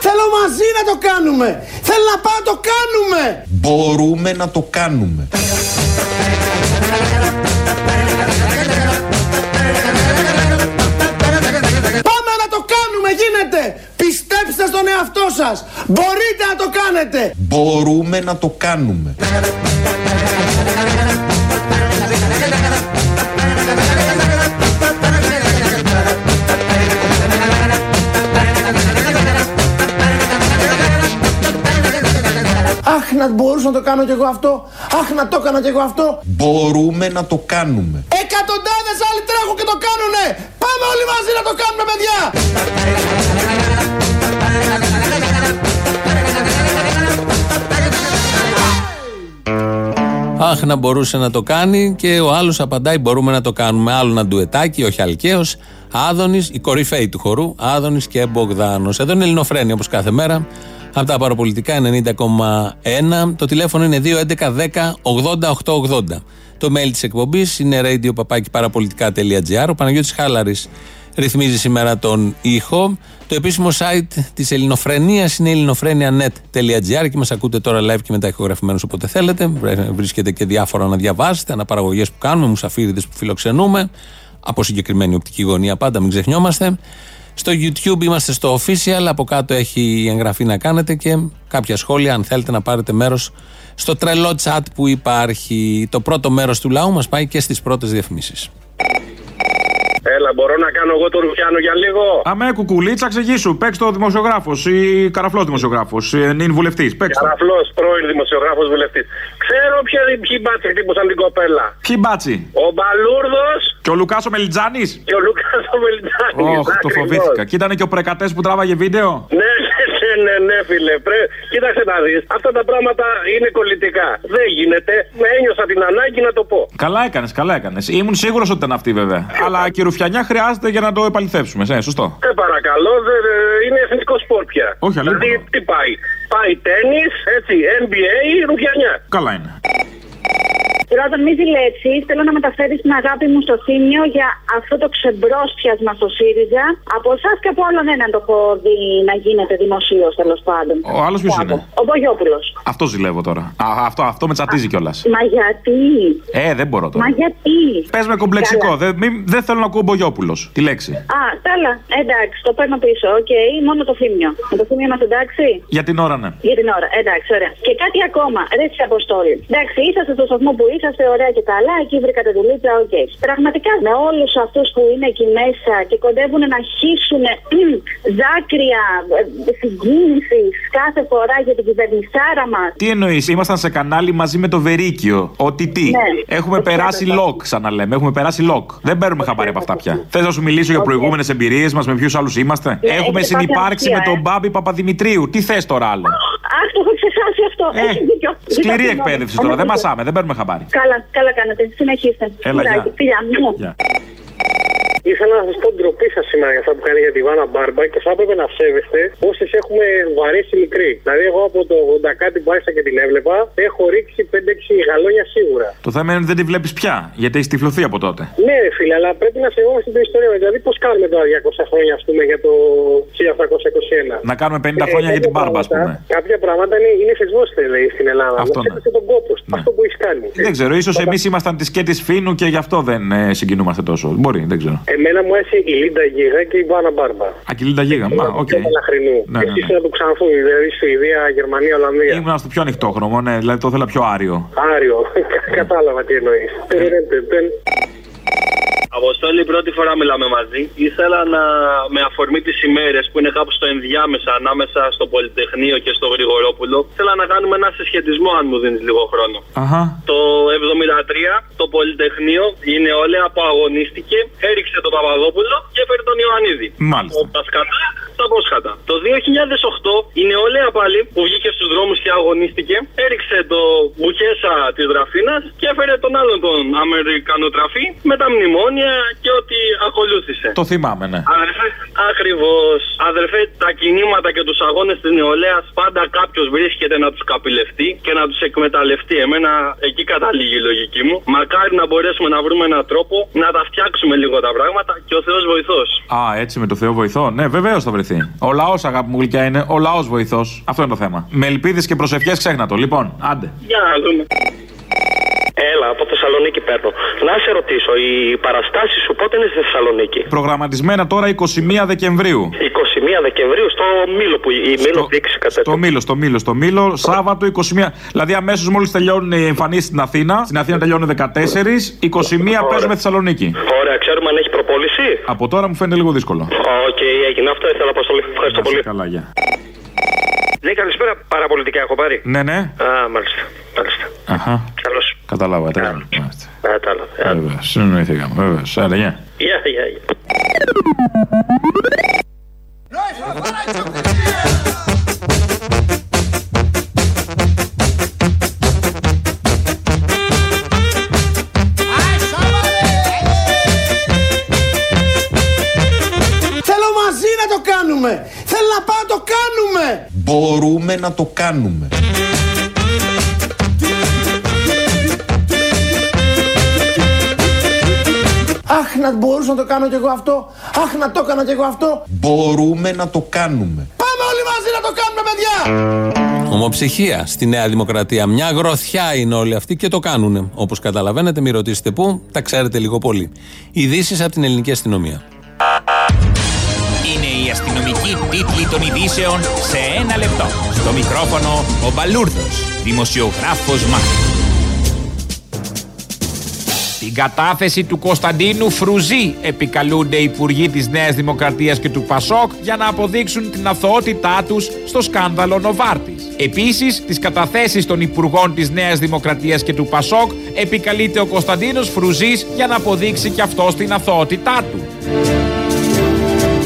Speaker 6: Θέλω μαζί να το κάνουμε. Θέλω να πάω να το κάνουμε.
Speaker 1: Μπορούμε να το κάνουμε.
Speaker 6: Γίνεται. Πιστέψτε στον εαυτό σας. Μπορείτε να το κάνετε.
Speaker 1: Μπορούμε να το κάνουμε.
Speaker 6: Αχ, να μπορούσα να το κάνω κι εγώ αυτό. Αχ, να το έκανα κι εγώ αυτό.
Speaker 1: Μπορούμε να το κάνουμε.
Speaker 6: Εκατοντάδες άλλοι τρέχουν και το κάνουνε. Πάμε όλοι μαζί να το κάνουμε, παιδιά.
Speaker 3: Αχ, να μπορούσε να το κάνει και ο άλλος απαντάει: Μπορούμε να το κάνουμε. Άλλο ένα ντουετάκι, όχι αλκαίος. Άδωνης, η κορυφαίη του χορού, Άδωνης και Μπογδάνος. Εδώ είναι Ελληνοφρένη όπως κάθε μέρα. Από τα παραπολιτικά 90,1. Το τηλέφωνο είναι 2.11.10.80.880. Το mail της εκπομπής είναι radio.parapolitica.gr. Ο Παναγιώτης Χάλαρης ρυθμίζει σήμερα τον ήχο. Το επίσημο site της Ελληνοφρενίας είναι ελληνοφρένια.net.gr και μας ακούτε τώρα live και μετά ηχογραφημένους όποτε θέλετε. Βρίσκεται και διάφορα να διαβάσετε, αναπαραγωγές που κάνουμε, μουσαφίριδες που φιλοξενούμε. Από συγκεκριμένη οπτική γωνία πάντα, μην ξεχνιόμαστε. Στο YouTube είμαστε στο official, από κάτω έχει εγγραφή να κάνετε και κάποια σχόλια αν θέλετε να πάρετε μέρος στο τρελό chat που υπάρχει. Το πρώτο μέρος του λαού μας πάει και στις πρώτες διαφημίσεις.
Speaker 18: Έλα, μπορώ να κάνω εγώ το Ρουφιάνο για λίγο;
Speaker 19: Αμέ, κουκουλίτσα, ξεγίσου. Παίξ το δημοσιογράφος ή καραφλός δημοσιογράφος. Είναι βουλευτής. Παίξ το.
Speaker 18: Καραφλός, πρώην δημοσιογράφος βουλευτής. Ξέρω ποια, ποιοι μπάτσι χτύπουσαν την κοπέλα.
Speaker 19: Ποιοι μπάτσι;
Speaker 18: Ο Μπαλούρδος.
Speaker 19: Και ο Λουκάσο Μελιτζάνης.
Speaker 18: Και ο Λουκάσο Μελιτζάνης.
Speaker 19: Όχ, το φοβήθηκα. Και ήταν και ο πρεκατές που τράβαγε βίντεο;
Speaker 18: Ναι, ναι, ναι, ναι, φίλε. Πρέ... Κοίταξε να δεις. Αυτά τα πράγματα είναι κολλητικά. Δεν γίνεται. Με ένιωσα την ανάγκη να το πω.
Speaker 19: Καλά έκανες, καλά έκανες. Ήμουν σίγουρος ότι ήταν αυτή βέβαια. Αλλά και η Ρουφιανιά χρειάζεται για να το επαληθεύσουμε. Ε, σωστό.
Speaker 18: Ε, παρακαλώ, δε, δε, είναι εθνικό σπορ πια.
Speaker 19: Όχι, αλήθεια.
Speaker 18: Δηλαδή, τι πάει; Πάει τέννη, έτσι, NBA, Ρουφιανιά.
Speaker 19: Καλά είναι.
Speaker 20: Πρώτον, μη ζηλέψεις. Θέλω να μεταφέρεις την αγάπη μου στο Θύμιο για αυτό το ξεμπρόστιασμα στο ΣΥΡΙΖΑ. Από εσάς και από άλλον έναν το έχω δει να γίνεται δημοσίως τέλος πάντων.
Speaker 19: Ο άλλος ποιος είναι;
Speaker 20: Ο Μπογιόπουλος.
Speaker 19: Αυτό ζηλεύω τώρα. Α, αυτό, αυτό με τσατίζει κιόλας.
Speaker 20: Μα γιατί;
Speaker 19: Ε, δεν μπορώ τώρα.
Speaker 20: Μα γιατί;
Speaker 19: Πες με κομπλεξικό. Δεν δεν θέλω να ακούω Μπογιόπουλος. Τη λέξη.
Speaker 20: Α, καλά. Εντάξει, το παίρνω πίσω. Οκ, μόνο το Θύμιο. Με το Θύμιο είμαστε εντάξει;
Speaker 19: Για την ώρα, ναι.
Speaker 20: Για την ώρα. Εντάξει, ωραία. Και κάτι ακόμα. Ρε συ Αποστόλη. Εντάξει, είσαστε στο σταθμό που είσαστε. είσαστε ωραία και καλά, εκεί βρήκατε δουλίτσα, OK. Okay. Πραγματικά με όλους αυτούς που είναι εκεί μέσα και κοντεύουν να χύσουν δάκρυα ε, συγκίνησης κάθε φορά για την κυβερνησάρα μας.
Speaker 19: Τι εννοείς, ήμασταν σε κανάλι μαζί με το Βερίκιο. Ότι τι. Ναι. Έχουμε περάσει λούκι, ξαναλέμε. Έχουμε περάσει λούκι. Δεν παίρνουμε χαμπάρι από αυτά πια. Θες να σου μιλήσω για προηγούμενες εμπειρίες μας, με ποιους άλλους είμαστε; Ναι, Έχουμε συνυπάρξει με τον ε. Μπάμπη Παπαδημητρίου. Τι θες τώρα άλλο;
Speaker 20: Αχ, το έχω ξεχάσει αυτό. Ε,
Speaker 19: Σκληρή εκπαίδευση τώρα. Δεν μασάμε, δεν παίρνουμε χαμπάρι.
Speaker 20: Καλά, καλά κάνετε. Συνεχίστε.
Speaker 19: Έλα, γεια.
Speaker 18: Ήθελα να σας πω ντροπή σας σήμερα για αυτά που κάνει για τη Βάνα Μπάρμπα και θα έπρεπε να σέβεστε όσες έχουμε βαρέσει μικροί. Δηλαδή, εγώ από το 80 κάτι που άρχισα και την έβλεπα, έχω ρίξει 5-6 γαλόνια σίγουρα.
Speaker 19: Το θέμα είναι ότι δεν τη βλέπεις πια, γιατί έχει τυφλωθεί από τότε.
Speaker 18: Ναι, φίλε, αλλά πρέπει να σεβόμαστε την ιστορία. Δηλαδή, πώς κάνουμε τώρα 200 χρόνια, ας πούμε, για το 1821.
Speaker 19: Να κάνουμε 50 ε, χρόνια για την Μπάρμπα, ας πούμε.
Speaker 18: Κάποια πράγματα είναι, είναι λέει, στην Ελλάδα.
Speaker 19: Αυτό,
Speaker 18: ναι. τον κόπο, ναι. αυτό που έχεις κάνει.
Speaker 19: Δεν ξέρω, ίσως εμείς ήμασταν της Καίτη Φίνου και γι' αυτό δεν ε, συγκινούμαστε τόσο. Μπορεί, δεν ξέρω.
Speaker 18: Εμένα μου άρεσε η Λίντα Γίγα και η Βάνα Μπάρμπα.
Speaker 19: Α, και η Λίντα Γίγα, μα, OK. Okay.
Speaker 18: Ναι, ναι, ναι. του Ξανθού, δηλαδή Σουηδία, Γερμανία, Ολλανδία.
Speaker 19: Ήμουν στο πιο ανοιχτό χρώμα, ναι, δηλαδή το ήθελα πιο άριο.
Speaker 18: Άριο, κατάλαβα τι εννοείς. Αποστόλη, πρώτη φορά μιλάμε μαζί. Ήθελα να, με αφορμή τις ημέρες που είναι κάπου στο ενδιάμεσα ανάμεσα στο Πολυτεχνείο και στο Γρηγορόπουλο, ήθελα να κάνουμε ένα συσχετισμό, αν μου δίνεις λίγο χρόνο.
Speaker 19: Αχα.
Speaker 18: Το 73 το Πολυτεχνείο η νεολαία που αγωνίστηκε έριξε τον Παπαδόπουλο και έφερε τον Ιωαννίδη.
Speaker 19: Μάλιστα.
Speaker 18: Τα σκατά, τα πόσχατα. Το 2008 η νεολαία πάλι που βγήκε στους δρόμους και αγωνίστηκε έριξε το Μπουχέσα της Δραφίνα και έφερε τον άλλον τον Αμερικανοτραφή με τα μνημόνια και ό,τι ακολούθησε.
Speaker 19: Το θυμάμαι, ναι.
Speaker 18: Αδερφέ, ακριβώς. Αδερφέ, τα κινήματα και τους αγώνες της νεολαίας πάντα κάποιος βρίσκεται να τους καπηλευτεί και να τους εκμεταλλευτεί. Εμένα εκεί καταλήγει η λογική μου. Μακάρι να μπορέσουμε να βρούμε έναν τρόπο να τα φτιάξουμε λίγο τα πράγματα και ο Θεός βοηθός.
Speaker 19: Α, έτσι με το Θεό βοηθό. Ναι, βεβαίως θα βρεθεί. Ο λαός, αγάπη μου γλυκιά, είναι ο λαός βοηθός. Αυτό είναι το θέμα. Με ελπίδες και προσευχές ξέχνα το. Λοιπόν, άντε.
Speaker 18: Για να δούμε. Έλα, από Θεσσαλονίκη παίρνω. Να σε ρωτήσω, οι παραστάσεις σου πότε είναι στη Θεσσαλονίκη;
Speaker 19: Προγραμματισμένα τώρα 21 Δεκεμβρίου.
Speaker 18: 21 Δεκεμβρίου στο Μύλο που η Μύλο δείξει κατά
Speaker 19: Στο Μύλο, στο Μύλο, στο Μύλο, Σάββατο 21. Δηλαδή αμέσως μόλις τελειώνουν οι εμφανίσεις στην Αθήνα. Στην Αθήνα τελειώνουν 14, 21 παίζουμε Θεσσαλονίκη.
Speaker 18: Ωραία, ξέρουμε αν έχει προπώληση;
Speaker 19: Από τώρα μου φαίνεται λίγο δύσκολο.
Speaker 18: OK, okay, έγινε αυτό, ήθελα να πω Ευχαριστώ πολύ.
Speaker 19: Καλά, γεια.
Speaker 18: Ναι, καλησπέρα. Παραπολιτικά έχω πάρει.
Speaker 19: Ναι, ναι.
Speaker 18: Α, μάλιστα. μάλιστα.
Speaker 19: Αχα.
Speaker 18: Καλώς.
Speaker 19: Καταλάβατε.
Speaker 18: Κατάλαβα.
Speaker 19: Βέβαια, συνοηθήκαμε. Βέβαια. Άρα, γεια.
Speaker 18: Γεια, γεια, γεια.
Speaker 6: Θέλω μαζί να το κάνουμε! Θέλω να πάω να το κάνουμε!
Speaker 1: Μπορούμε να το κάνουμε.
Speaker 6: Αχ, να μπορούσα να το κάνω κι εγώ αυτό. Αχ, να το έκανα κι εγώ αυτό.
Speaker 1: Μπορούμε να το κάνουμε.
Speaker 6: Πάμε όλοι μαζί να το κάνουμε, παιδιά!
Speaker 3: Ομοψυχία στη Νέα Δημοκρατία. Μια γροθιά είναι όλοι αυτοί και το κάνουν. Όπως καταλαβαίνετε, μην ρωτήσετε πού, τα ξέρετε λίγο πολύ. Ειδήσεις από την ελληνική αστυνομία.
Speaker 21: Είναι η αστυνομική τίτλη των ειδήσεων σε ένα λεπτό. Στο μικρόφωνο ο Μπαλούρδος, δημοσιογράφος Μάρκος. Την κατάθεση του Κωνσταντίνου Φρουζή επικαλούνται οι υπουργοί της Νέας Δημοκρατίας και του Πασόκ για να αποδείξουν την αθωότητά τους στο σκάνδαλο Νοβάρτης. Επίσης, τις καταθέσεις των υπουργών της Νέας Δημοκρατίας και του Πασόκ επικαλείται ο Κωνσταντίνος Φρουζής για να αποδείξει και αυτό την αθωότητά του.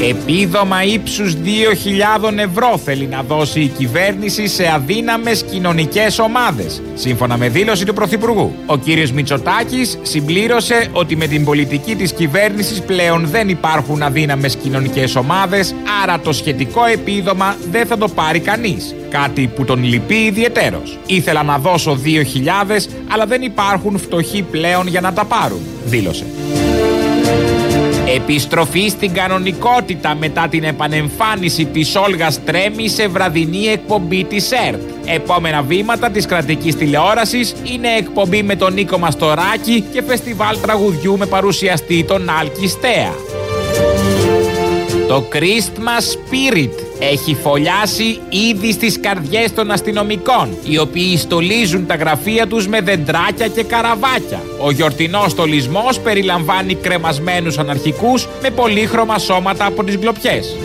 Speaker 21: Επίδομα ύψους 2.000 ευρώ θέλει να δώσει η κυβέρνηση σε αδύναμες κοινωνικές ομάδες, σύμφωνα με δήλωση του Πρωθυπουργού. Ο κύριος Μητσοτάκης συμπλήρωσε ότι με την πολιτική της κυβέρνησης πλέον δεν υπάρχουν αδύναμες κοινωνικές ομάδες, άρα το σχετικό επίδομα δεν θα το πάρει κανείς. Κάτι που τον λυπεί ιδιαιτέρως. Ήθελα να δώσω 2.000, αλλά δεν υπάρχουν φτωχοί πλέον για να τα πάρουν, δήλωσε. Επιστροφή στην κανονικότητα μετά την επανεμφάνιση της Όλγας Τρέμι σε βραδινή εκπομπή της ΕΡΤ. Επόμενα βήματα της κρατικής τηλεόρασης είναι εκπομπή με τον Νίκο Μαστοράκη και φεστιβάλ τραγουδιού με παρουσιαστή τον Άλκης Στέα. Το Christmas Spirit έχει φωλιάσει ήδη στις καρδιές των αστυνομικών, οι οποίοι στολίζουν τα γραφεία τους με δεντράκια και καραβάκια. Ο γιορτινός στολισμός περιλαμβάνει κρεμασμένους αναρχικούς με πολύχρωμα σώματα από τις γκλοπιές.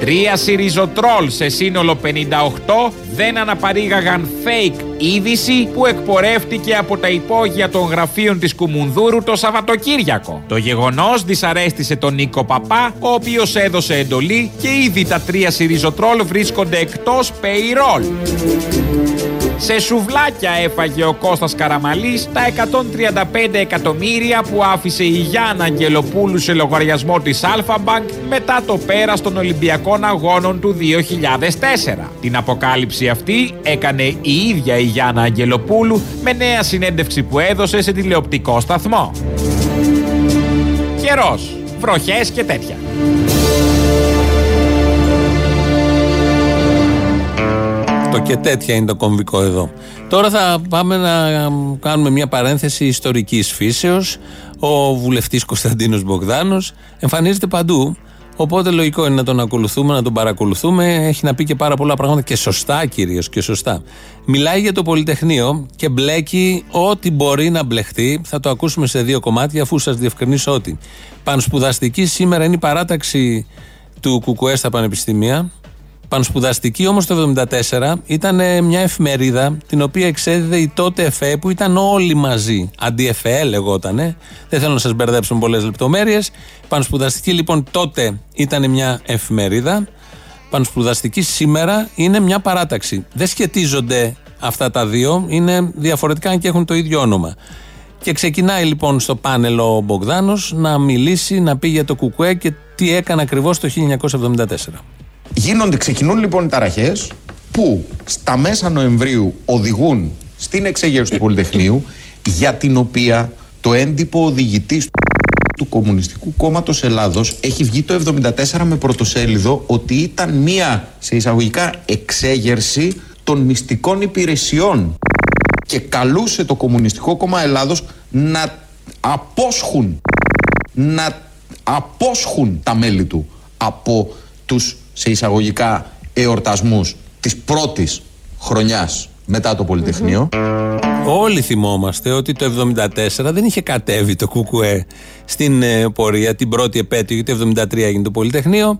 Speaker 21: Τρία Σιριζοτρόλ σε σύνολο 58 δεν αναπαρήγαγαν fake είδηση που εκπορεύτηκε από τα υπόγεια των γραφείων της Κουμουνδούρου το Σαββατοκύριακο. Το γεγονός δυσαρέστησε τον Νίκο Παπά, ο οποίος έδωσε εντολή και ήδη τα τρία Σιριζοτρόλ βρίσκονται εκτός payroll. Σε σουβλάκια έφαγε ο Κώστας Καραμαλής τα 135 εκατομμύρια που άφησε η Γιάννα Αγγελοπούλου σε λογαριασμό της Alpha Bank μετά το πέρας των Ολυμπιακών Αγώνων του 2004. Την αποκάλυψη αυτή έκανε η ίδια η Γιάννα Αγγελοπούλου με νέα συνέντευξη που έδωσε σε τηλεοπτικό σταθμό. Καιρός, βροχές και τέτοια.
Speaker 3: Και τέτοια είναι το κομβικό εδώ. Τώρα θα πάμε να κάνουμε μια παρένθεση ιστορικής φύσεως. Ο βουλευτής Κωνσταντίνος Μπογδάνος εμφανίζεται παντού. Οπότε λογικό είναι να τον ακολουθούμε, να τον παρακολουθούμε. Έχει να πει και πάρα πολλά πράγματα και σωστά κυρίως και σωστά. Μιλάει για το Πολυτεχνείο και μπλέκει ό,τι μπορεί να μπλεχτεί. Θα το ακούσουμε σε δύο κομμάτια, αφού σας διευκρινίσω ότι πανspουδαστική σήμερα είναι η παράταξη του ΚΚΕ στα πανεπιστήμια. Πανspουδαστική όμως το 1974 ήταν μια εφημερίδα την οποία εξέδιδε η τότε ΕΦΕ που ήταν όλοι μαζί. Αντί-ΕΦΕ λεγότανε. Δεν θέλω να σας μπερδέψω με πολλές λεπτομέρειες. Πανspουδαστική λοιπόν τότε ήταν μια εφημερίδα. Πανspουδαστική σήμερα είναι μια παράταξη. Δεν σχετίζονται αυτά τα δύο. Είναι διαφορετικά και έχουν το ίδιο όνομα. Και ξεκινάει λοιπόν στο πάνελ ο Μπογδάνος να μιλήσει, να πει για το Κουκουέ και τι έκανε ακριβώς το 1974.
Speaker 1: Γίνονται, ξεκινούν λοιπόν οι ταραχές που στα μέσα Νοεμβρίου οδηγούν στην εξέγερση του Πολυτεχνείου για την οποία το έντυπο οδηγητής του Κομμουνιστικού Κόμματος Ελλάδος έχει βγει το 1974 με πρωτοσέλιδο ότι ήταν μία σε εισαγωγικά εξέγερση των μυστικών υπηρεσιών και καλούσε το Κομμουνιστικό Κόμμα Ελλάδος να απόσχουν να απόσχουν τα μέλη του από τους σε εισαγωγικά εορτασμούς της πρώτης χρονιάς μετά το Πολυτεχνείο.
Speaker 3: Όλοι θυμόμαστε ότι το 1974 δεν είχε κατέβει το ΚΚΕ στην ε, πορεία την πρώτη επέτειο, γιατί το 1973 έγινε το Πολυτεχνείο.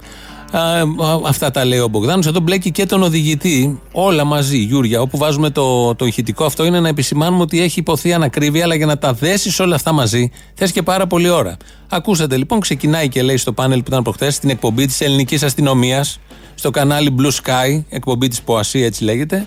Speaker 3: Αυτά τα λέει ο Μπογδάνος. Εδώ μπλέκει και τον οδηγητή, όλα μαζί, Γιούρια. Όπου βάζουμε το, το ηχητικό αυτό είναι να επισημάνουμε ότι έχει υποθεί ανακρίβεια, αλλά για να τα δέσεις όλα αυτά μαζί, θες και πάρα πολλή ώρα. Ακούσατε λοιπόν, ξεκινάει και λέει στο πάνελ που ήταν προχθές την εκπομπή της ελληνικής αστυνομίας στο κανάλι Blue Sky, εκπομπή της ΠΟΑΣΥ, έτσι λέγεται.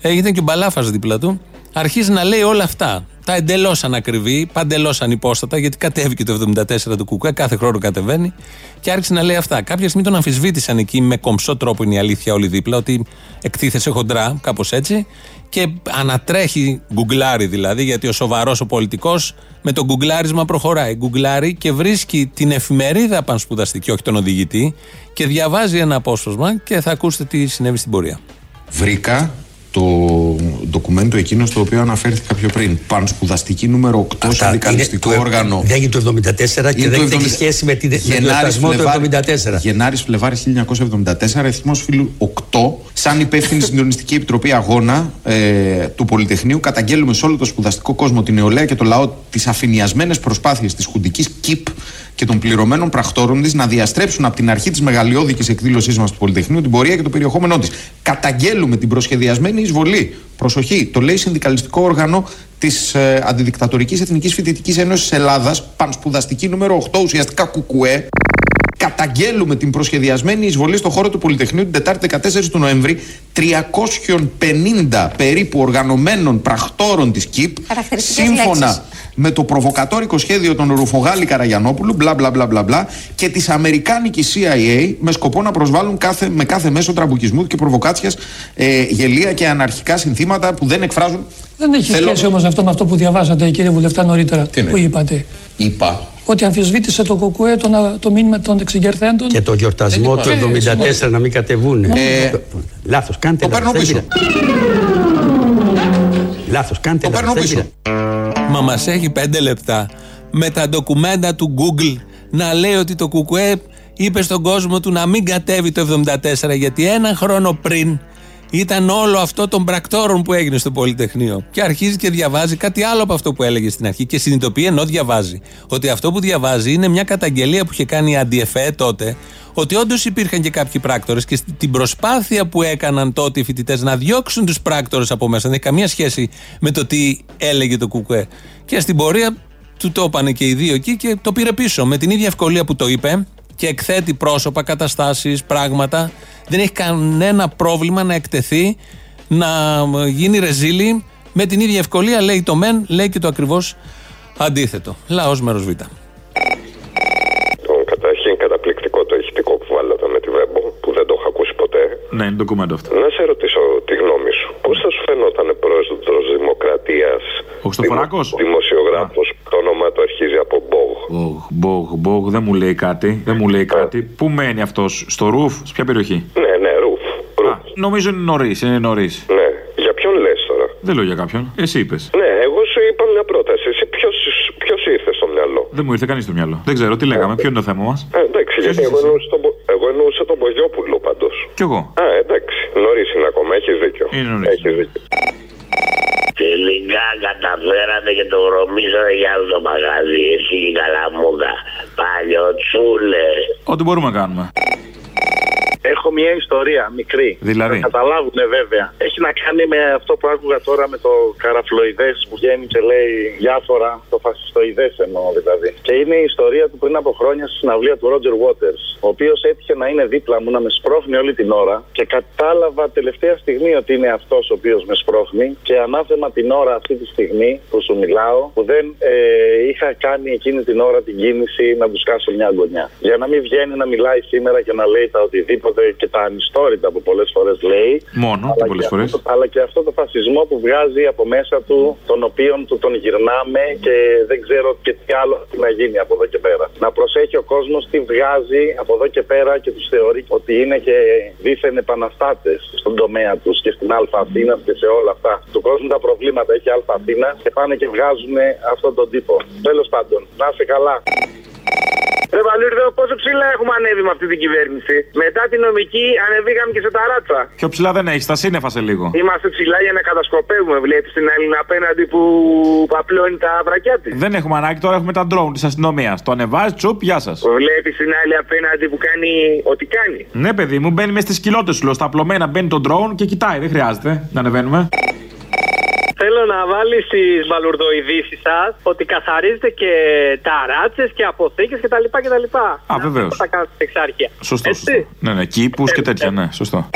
Speaker 3: Ε, ήταν και ο Μπαλάφας δίπλα του. Αρχίζει να λέει όλα αυτά. Τα εντελώς ανακριβή, παντελώς ανυπόστατα, γιατί κατέβηκε το 74 του Κουκουέ, κάθε χρόνο κατεβαίνει. Και άρχισε να λέει αυτά. Κάποια στιγμή τον αμφισβήτησαν εκεί με κομψό τρόπο, είναι η αλήθεια όλοι δίπλα, ότι εκτίθεσε χοντρά, κάπως έτσι. Και ανατρέχει, γκουγκλάρι δηλαδή, γιατί ο σοβαρός ο πολιτικός με το γκουγκλάρισμα προχωράει. Γκουγκλάρι και βρίσκει την εφημερίδα πανspουδαστική, όχι τον οδηγητή, και διαβάζει ένα απόσπασμα και θα ακούσετε τι συνέβη στην πορεία.
Speaker 1: Βρήκα το ντοκουμέντο εκείνος στο οποίο αναφέρθηκα πιο πριν. Πανspουδαστική νούμερο 8 συνδικαλιστικό όργανο.
Speaker 22: Δεν έγινε το 1974 και δεν έχει σχέση με την εορτασμό του 1974.
Speaker 1: Γενάρης Φλεβάρη 1974, αριθμός φίλου 8. Σαν υπεύθυνη συντονιστική επιτροπή αγώνα ε, του Πολυτεχνείου, καταγγέλουμε σε όλο το σπουδαστικό κόσμο, την νεολαία και το λαό τις αφηνιασμένες προσπάθειες της χουντικής ΚΙΠ και των πληρωμένων πρακτόρων της να διαστρέψουν από την αρχή της μεγαλειώδικης εκδήλωσής μας του Πολυτεχνείου την πορεία και το περιεχόμενό της. Καταγγέλουμε την προσχεδιασμένη εισβολή. Προσοχή, το λέει συνδικαλιστικό όργανο της ε, Αντιδικτατορικής Εθνικής Φοιτητικής Ένωσης Ελλάδας, πανspουδαστική νούμερο 8, ουσιαστικά κουκουέ. Καταγγέλουμε την προσχεδιασμένη εισβολή στο χώρο του Πολυτεχνείου την Τετάρτη 14 του Νοέμβρη 350 περίπου οργανωμένων πρακτόρων της ΚΥΠ σύμφωνα με το προβοκατόρικο σχέδιο των Ρουφογάλη Καραγιαννόπουλου, μπλα μπλα μπλα μπλα, μπλα και της Αμερικάνικης CIA με σκοπό να προσβάλλουν κάθε, με κάθε μέσο τραμπουκισμού και προβοκάτσιας ε, γελοία και αναρχικά συνθήματα που δεν εκφράζουν.
Speaker 23: Δεν έχει Θέλω... σχέση όμως αυτό με αυτό που διαβάσατε, κύριε Βουλευτά, νωρίτερα. Τι που είπατε.
Speaker 1: Είπα
Speaker 23: ότι αμφισβήτησε το ΚΚΕ το, το μήνυμα των εξεγερθέντων.
Speaker 22: Και το γιορτασμό του 1974 να μην κατεβούν. Ε, λάθος, κάντε
Speaker 1: το παίρνω πίσω.
Speaker 22: Λάθος, κάντε
Speaker 1: το παίρνω πίσω.
Speaker 3: Μα μας έχει πέντε λεπτά με τα ντοκουμέντα του Google να λέει ότι το ΚΚΕ είπε στον κόσμο του να μην κατέβει το 74 γιατί ένα χρόνο πριν ήταν όλο αυτό των πρακτόρων που έγινε στο Πολυτεχνείο. Και αρχίζει και διαβάζει κάτι άλλο από αυτό που έλεγε στην αρχή και συνειδητοποιεί ενώ διαβάζει. Ότι αυτό που διαβάζει είναι μια καταγγελία που είχε κάνει η Αντιεφέ τότε, ότι όντως υπήρχαν και κάποιοι πράκτορες και στην προσπάθεια που έκαναν τότε οι φοιτητές να διώξουν τους πράκτορες από μέσα, δεν έχει καμία σχέση με το τι έλεγε το Κουκουέ. Και στην πορεία του το είπαν και οι δύο εκεί και το πήρε πίσω. Με την ίδια ευκολία που το είπε και εκθέτει πρόσωπα, καταστάσεις, πράγματα δεν έχει κανένα πρόβλημα να εκτεθεί, να γίνει ρεζίλη. Με την ίδια ευκολία λέει το μεν, λέει και το ακριβώς αντίθετο. Λαός μέρος Β.
Speaker 24: Καταρχήν καταπληκτικό το ηχητικό που βάλατε με τη Βέμπο, που δεν το έχω ακούσει ποτέ.
Speaker 19: Ναι, είναι ντοκουμέντο αυτό.
Speaker 24: Να σε ρωτήσω τη γνώμη σου. Πώς θα σου φαινόταν πρόεδρος Δημοκρατίας.
Speaker 19: Ο Χριστοφοράκος;
Speaker 24: Δημοσιογράφος. Το όνομα του αρχίζει από Μπόγ.
Speaker 19: Μπόγ, Μπόγ, δεν μου λέει κάτι. Δεν μου λέει κάτι. Πού μένει αυτός, στο Ρουφ, σε ποια περιοχή;
Speaker 24: Ναι, ναι, Ρουφ.
Speaker 19: Α, νομίζω είναι νωρίς, είναι νωρίς.
Speaker 24: Ναι. Για ποιον λες τώρα;
Speaker 19: Δεν λέω για κάποιον. Εσύ είπες.
Speaker 24: Ναι, εγώ σου είπα μια πρόταση. Εσύ ποιος ήρθε στο μυαλό;
Speaker 19: Δεν μου ήρθε κανείς στο μυαλό. Δεν ξέρω τι λέγαμε. Ποιο είναι το θέμα μας;
Speaker 24: Ε, εντάξει, γιατί εγώ εννοούσα, τον, εγώ εννοούσα τον Μπογιόπουλο πάντως.
Speaker 19: Κι εγώ.
Speaker 24: Α, εντάξει. Νωρίς είναι ακόμα. Έχεις δίκιο.
Speaker 19: Είναι νωρίς.
Speaker 24: Έχεις δίκιο.
Speaker 25: Τελικά καταφέρατε και το γρομίσατε για άλλο το μαγαζί. Εσύ η καλαμούκα. Παλιοτσούλες.
Speaker 19: Ό,τι μπορούμε να κάνουμε.
Speaker 14: Έχω μια ιστορία μικρή.
Speaker 19: Δηλαδή.
Speaker 14: Θα καταλάβουν βέβαια. Έχει να κάνει με αυτό που άκουγα τώρα με το καραφλοειδές που βγαίνει και λέει διάφορα. Το φασιστοειδές εννοώ δηλαδή. Και είναι η ιστορία του πριν από χρόνια στη συναυλία του Ρότζερ Waters. Ο οποίος έτυχε να είναι δίπλα μου να με σπρώχνει όλη την ώρα. Και κατάλαβα τελευταία στιγμή ότι είναι αυτός ο οποίος με σπρώχνει. Και ανάθεμα την ώρα αυτή τη στιγμή που σου μιλάω, που δεν ε, είχα κάνει εκείνη την ώρα την κίνηση να τους κάσω μια γωνιά. Για να μην βγαίνει να μιλάει σήμερα και να λέει τα οτιδήποτε και τα ανιστόρυτα που πολλές φορές λέει.
Speaker 19: Μόνο και πολλές φορές.
Speaker 14: Αλλά και αυτό το φασισμό που βγάζει από μέσα του, τον οποίον του τον γυρνάμε και δεν ξέρω και τι άλλο να γίνει από εδώ και πέρα. Να προσέχει ο κόσμος τι βγάζει από εδώ και πέρα και τους θεωρεί ότι είναι και δίθεν επαναστάτες στον τομέα τους και στην Α Αθήνας και σε όλα αυτά. Του κόσμου τα προβλήματα έχει Α Αθήνα και πάνε και βγάζουν αυτόν τον τύπο. Τέλος πάντων, να είσαι καλά. Ρε Βαλούρδο, πόσο ψηλά έχουμε ανέβει με αυτή την κυβέρνηση. Μετά την νομική ανεβήκαμε και σε ταράτσα.
Speaker 19: Πιο ψηλά δεν έχει, τα σύννεφα σε λίγο.
Speaker 14: Είμαστε ψηλά για να κατασκοπεύουμε. Βλέπεις την Έλληνα απέναντι που παπλώνει τα βρακιά της.
Speaker 19: Δεν έχουμε ανάγκη, τώρα έχουμε τα ντρόουν της αστυνομίας. Το ανεβάζει, τσουπ, γεια σας.
Speaker 14: Βλέπεις την άλλη απέναντι που κάνει ό,τι κάνει.
Speaker 19: Ναι, παιδί μου, μπαίνει με στις κοιλότε σου. Στα απλωμένα μπαίνει το ντρόουν και κοιτάει. Δεν χρειάζεται να ανεβαίνουμε.
Speaker 26: Θέλω να βάλεις στι μπαλουρδοειδήσει σας ότι καθαρίζετε και ταράτσες και αποθήκες κτλ. κτλ.
Speaker 19: Α, βεβαίως.
Speaker 26: Θα κάνετε Εξάρχεια.
Speaker 19: Σωστό, σωστό. Ναι, ναι, κήπους και τέτοια, ναι, σωστό.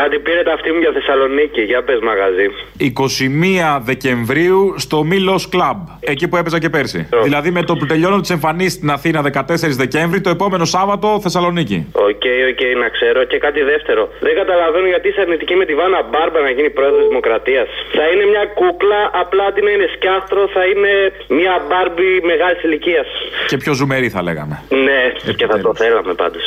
Speaker 26: Κάτι πήρε τα αυτή μου για Θεσσαλονίκη. Για πες μαγαζί.
Speaker 19: 21 Δεκεμβρίου στο Μήλο Κλαμπ. Εκεί που έπαιζα και πέρσι. Δηλαδή με το που τελειώνω τις εμφανίσεις στην Αθήνα 14 Δεκέμβρη, το επόμενο Σάββατο Θεσσαλονίκη.
Speaker 26: OK, okay, OK, okay, να ξέρω. Και κάτι δεύτερο. Δεν καταλαβαίνω γιατί είσαι αρνητική με τη Βάνα Μπάρμπα να γίνει πρόεδρος Δημοκρατίας. Θα είναι μια κούκλα, απλά αντί να είναι σκιάστρο, θα είναι μια Μπάρμπι μεγάλης ηλικίας.
Speaker 19: Και πιο ζουμερή θα λέγαμε.
Speaker 26: Ναι, Επιτέλους. και θα το θέλαμε πάντως.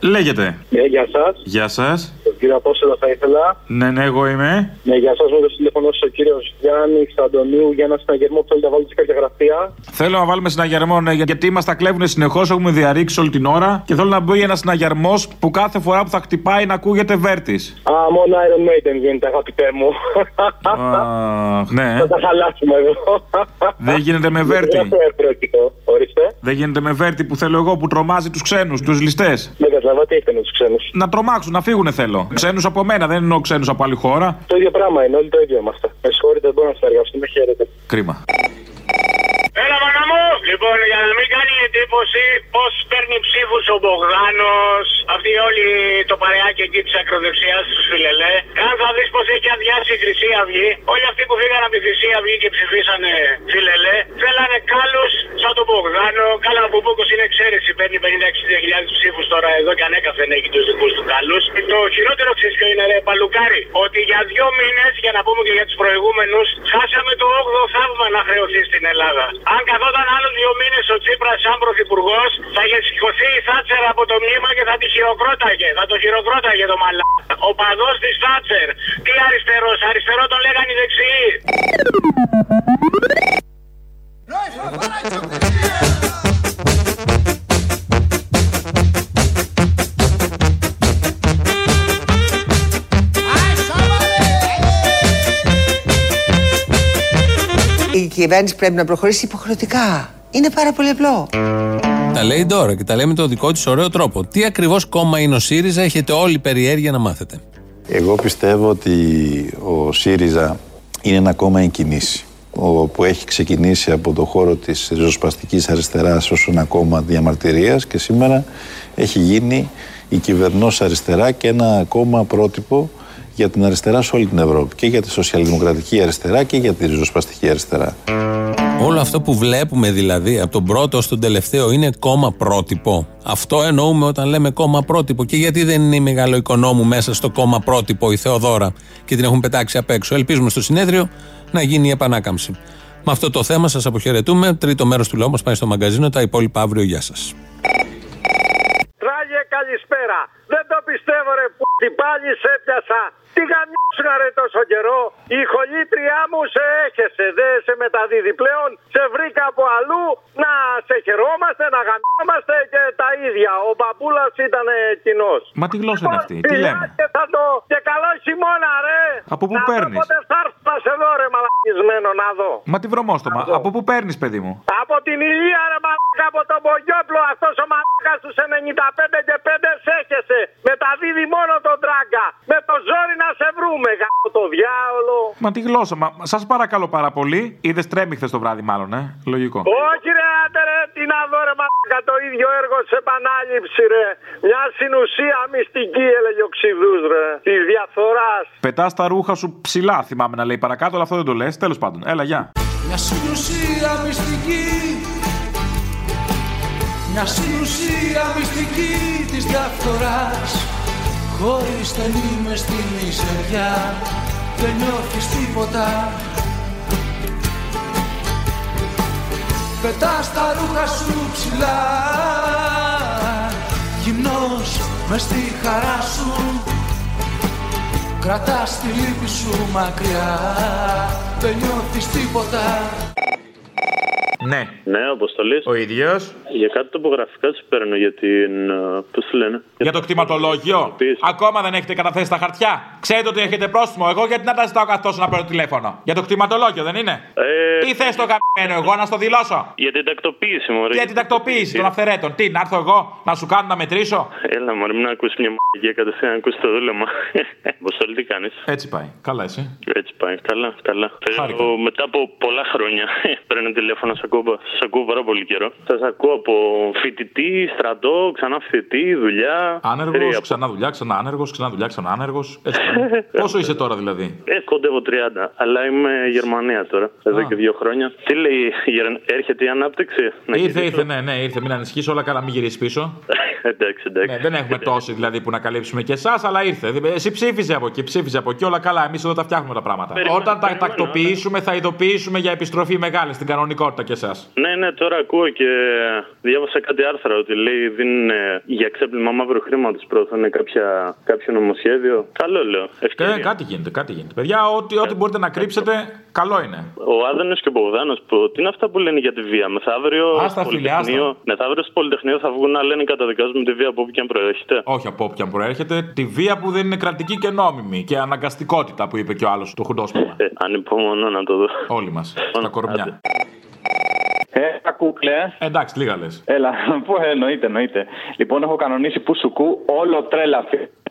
Speaker 19: Λέγεται.
Speaker 14: Ναι, γεια σας.
Speaker 19: Γεια σας.
Speaker 14: Τον κύριο Απόστολα θα ήθελα.
Speaker 19: Ναι, ναι, εγώ είμαι.
Speaker 14: Ναι, γεια σα. Με το τηλέφωνο ο κύριος Γιάννη Αντωνίου για ένα συναγερμό που θέλει να βάλει σε κάποια γραφεία.
Speaker 19: Θέλω να βάλουμε συναγερμό, ναι, γιατί μας τα κλέβουν συνεχώς. Έχουμε διαρρήξει όλη την ώρα. Και θέλω να μπει ένας συναγερμός που κάθε φορά που θα χτυπάει να ακούγεται βέρτης.
Speaker 14: Α, μόνο Iron Maiden γίνεται, αγαπητέ μου.
Speaker 19: Α, ναι.
Speaker 14: Θα τα χαλάσουμε εδώ.
Speaker 19: Δεν γίνεται με βέρτη.
Speaker 14: Ορίστε.
Speaker 19: Δεν γίνεται με βέρτη που θέλω εγώ που τρομάζει τους ξένους, τους ληστές.
Speaker 14: Δεν κατάλαβα τι έχετε με τους ξένους.
Speaker 19: Να τρομάξουν, να φύγουν θέλω. Ξένους από μένα, δεν εννοώ ξένους από άλλη χώρα.
Speaker 14: Το ίδιο πράγμα είναι, όλοι το ίδιο είμαστε. Με συγχωρείτε, δεν μπορώ να σας εργαστούμε, χαίρετε.
Speaker 19: Κρίμα.
Speaker 27: Έλα, μάνα μου! Λοιπόν, για να μην κάνει εντύπωση πώς παίρνει ψήφους ο Μπογδάνος, αυτή όλη το παρεάκι εκεί της ακροδεξιάς τους Φιλελέ. Αν θα δεις πώς έχει αδειάσει η Χρυσή Αυγή, όλοι αυτοί που φύγαν από τη Χρυσή Αυγή και ψηφίσανε Φιλελέ, θέλανε κάλους σαν τον Μπογδάνο. Καλά, ο Μπούκο είναι εξαίρεση, παίρνει 50-60.000 ψήφους τώρα εδώ και ανέκαθεν έχει τους δικούς του κάλους. Το χειρότερο ξέρεις είναι, ρε Παλουκάρι, ότι για δύο μήνες, για να πούμε και για τους προηγούμενους, χάσαμε το 8ο θαύμα να χρεωθεί στην Ελλάδα. Αν καθόταν άλλου δύο μήνε ο Τσίπρα σαν πρωθυπουργό, θα είχε σηκωθεί η Θάτσερ από το μνήμα και θα τη χειροκρόταγε. Θα το χειροκρόταγε το μαλά. Ο παδό τη Θάτσερ. Τι αριστερό, αριστερό τον λέγανε οι δεξιοί.
Speaker 28: Κυβέρνηση πρέπει να προχωρήσει υποχρεωτικά. Είναι πάρα πολύ απλό.
Speaker 3: Τα λέει τώρα και τα λέει με το δικό της ωραίο τρόπο. Τι ακριβώς κόμμα είναι ο ΣΥΡΙΖΑ, έχετε όλη περιέργεια να μάθετε.
Speaker 9: Εγώ πιστεύω ότι ο ΣΥΡΙΖΑ είναι ένα κόμμα εν κινήσει που έχει ξεκινήσει από το χώρο της ριζοσπαστικής αριστεράς ως ένα κόμμα διαμαρτυρίας και σήμερα έχει γίνει η κυβερνός αριστερά και ένα κόμμα πρότυπο για την αριστερά σε όλη την Ευρώπη. Και για τη σοσιαλδημοκρατική αριστερά και για τη ριζοσπαστική αριστερά.
Speaker 3: Όλο αυτό που βλέπουμε δηλαδή από τον πρώτο στον τελευταίο είναι κόμμα πρότυπο. Αυτό εννοούμε όταν λέμε κόμμα πρότυπο. Και γιατί δεν είναι η μεγάλο οικονόμου μέσα στο κόμμα πρότυπο η Θεοδόρα και την έχουν πετάξει απ' έξω. Ελπίζουμε στο συνέδριο να γίνει η επανάκαμψη. Με αυτό το θέμα σας αποχαιρετούμε. Τρίτο μέρος του λόγου μας πάει στο μαγκαζίνο. Τα υπόλοιπα αύριο. Γεια σας.
Speaker 18: Τράγε καλησπέρα. Δεν το πιστεύω ρε που πάλι σε έπιασα. Τι γαμιώσουν ρε τόσο καιρό. Η χολήτριά μου σε έχεσε. Δεν σε μεταδίδει πλέον. Σε βρήκα από αλλού να σε χαιρόμαστε, να γαμιόμαστε και τα ίδια. Ο μπαμπούλα ήταν κοινός.
Speaker 19: Μα τι γλώσσα είναι αυτή, τι λέμε;
Speaker 18: Και, θα το... και καλό χειμώνα, ρε.
Speaker 19: Από πού παίρνεις;
Speaker 18: Πότε θα έρθει να σε δω, ρε μαλακισμένο να δω.
Speaker 19: Μα τι βρωμόστομα. Από πού παίρνεις, παιδί μου;
Speaker 18: Από την ηλία, ρε μαλακα, από τον Μπογιόπλο. Αυτός ο μαλακα του 95 και 5 σε έχεσε. Μεταδίδει μόνο τον τράγκα. Με το ζόρι να σε βρούμε, γάμο το διάολο.
Speaker 19: Μα τι γλώσσα, μα σας παρακαλώ πάρα πολύ. Είδες τρέμει χθε το βράδυ, μάλλον, ε; Λογικό.
Speaker 18: Όχι, ρε, άντε, ρε, τι να δω, ρε, μαλάκα, το ίδιο έργο σε επανάληψη, ρε. Μια συνουσία μυστική, έλεγε ο Ξηδούς, ρε. Της διαφθοράς.
Speaker 19: Πετάς τα ρούχα σου ψηλά, θυμάμαι να λέει παρακάτω, αλλά αυτό δεν το λες. Τέλος πάντων, έλα, γεια.
Speaker 29: Μια συνουσία μυστική μια συνουσία μυστική της διαφθοράς Χωρίς στενή μες στη μισεριά δεν νιώθεις τίποτα. Πετάς τα ρούχα σου ψηλά Γυμνός μες στη χαρά σου. Κρατάς τη λύπη σου μακριά Δεν νιώθεις τίποτα
Speaker 19: ναι.
Speaker 30: Ναι, αποστολής.
Speaker 19: Ο ίδιος.
Speaker 30: Για κάτι τοπογραφικά σου παίρνω για την. Πώς το λένε;
Speaker 19: Για το κτηματολόγιο. Ακόμα δεν έχετε καταθέσει τα χαρτιά. Ξέρετε ότι έχετε πρόστιμο. Εγώ γιατί να τα ζητάω καθώς να παίρνω τηλέφωνο; Για το κτηματολόγιο δεν είναι;
Speaker 30: Ε...
Speaker 19: Τι θες το γαμμένο, εγώ να στο δηλώσω;
Speaker 30: Για την τακτοποίηση, μου
Speaker 19: Για την τακτοποίηση των αυθαιρέτων. Τι, να έρθω εγώ να σου κάνω να μετρήσω;
Speaker 30: Έλα, μου μην ακούσει μια μαγική κατευθείαν να ακούσει το δούλεμα. Αποστολή τι κάνεις;
Speaker 19: Έτσι πάει. Καλά, εσύ;
Speaker 30: Έτσι πάει. Καλά, καλά. Θέλω, μετά από πολλά χρόνια παίρνω τηλέφωνο σε ακούω, σας ακούω πάρα πολύ καιρό. Σας ακούω από φοιτητή, στρατό, ξανά φοιτητή, δουλειά.
Speaker 19: Άνεργος, ξανά δουλειά, ξανά άνεργος, ξανά δουλειά, ξανά άνεργος. Πόσο είσαι τώρα δηλαδή;
Speaker 30: Ε, κοντεύω 30, αλλά είμαι Γερμανία τώρα, εδώ και δύο χρόνια. Τι λέει, έρχεται η ανάπτυξη;
Speaker 19: Να ήρθε, ήρθε, ναι, ναι, ήρθε. Μην ανησυχείς, όλα καλά, μην γυρίσεις πίσω.
Speaker 30: εντάξει, εντάξει.
Speaker 19: Ναι, δεν έχουμε τόση δηλαδή που να καλύψουμε και εσάς, αλλά ήρθε. Εσύ ψήφιζε από εκεί, ψήφιζε από εκεί, όλα καλά. Εμείς εδώ τα φτιάχνουμε τα πράγματα. Όταν τα τακτοποιήσουμε, θα ειδοποιήσουμε για επιστροφή μεγάλη στην κανονικότητα και εσά.
Speaker 30: Ναι, ναι, τώρα ακούω και διάβασα κάτι άρθρα ότι λέει δίνουν για ξέπλυμα μαύρου χρήματος προωθούν κάποια, κάποιο νομοσχέδιο. Καλό λέω.
Speaker 19: Ευκαιρία. Ε, κάτι γίνεται, κάτι γίνεται. Παιδιά, ό,τι, ό,τι μπορείτε να κρύψετε, καλό είναι.
Speaker 30: Ο Άδενο και ο Μπογδάνος, τι είναι αυτά που λένε για τη βία; Μεθαύριο,
Speaker 19: άστα, φίλε, άστα.
Speaker 30: Μεθαύριο στο Πολυτεχνείο θα βγουν να λένε καταδικάζουμε τη βία από όποια προέρχεται.
Speaker 19: Όχι από όποια προέρχεται. Τη βία που δεν είναι κρατική και νόμιμη και αναγκαστικότητα που είπε και ο άλλος το χουντόσπιμα.
Speaker 30: Ε, ανυπομονώ να το δω.
Speaker 19: Όλοι μας. Στα κορμιά.
Speaker 31: Ε, κούκλε.
Speaker 19: Εντάξει, λίγα λες.
Speaker 31: Έλα, πού εννοείται, εννοείται. Λοιπόν, έχω κανονίσει που σου κου όλο τρέλα.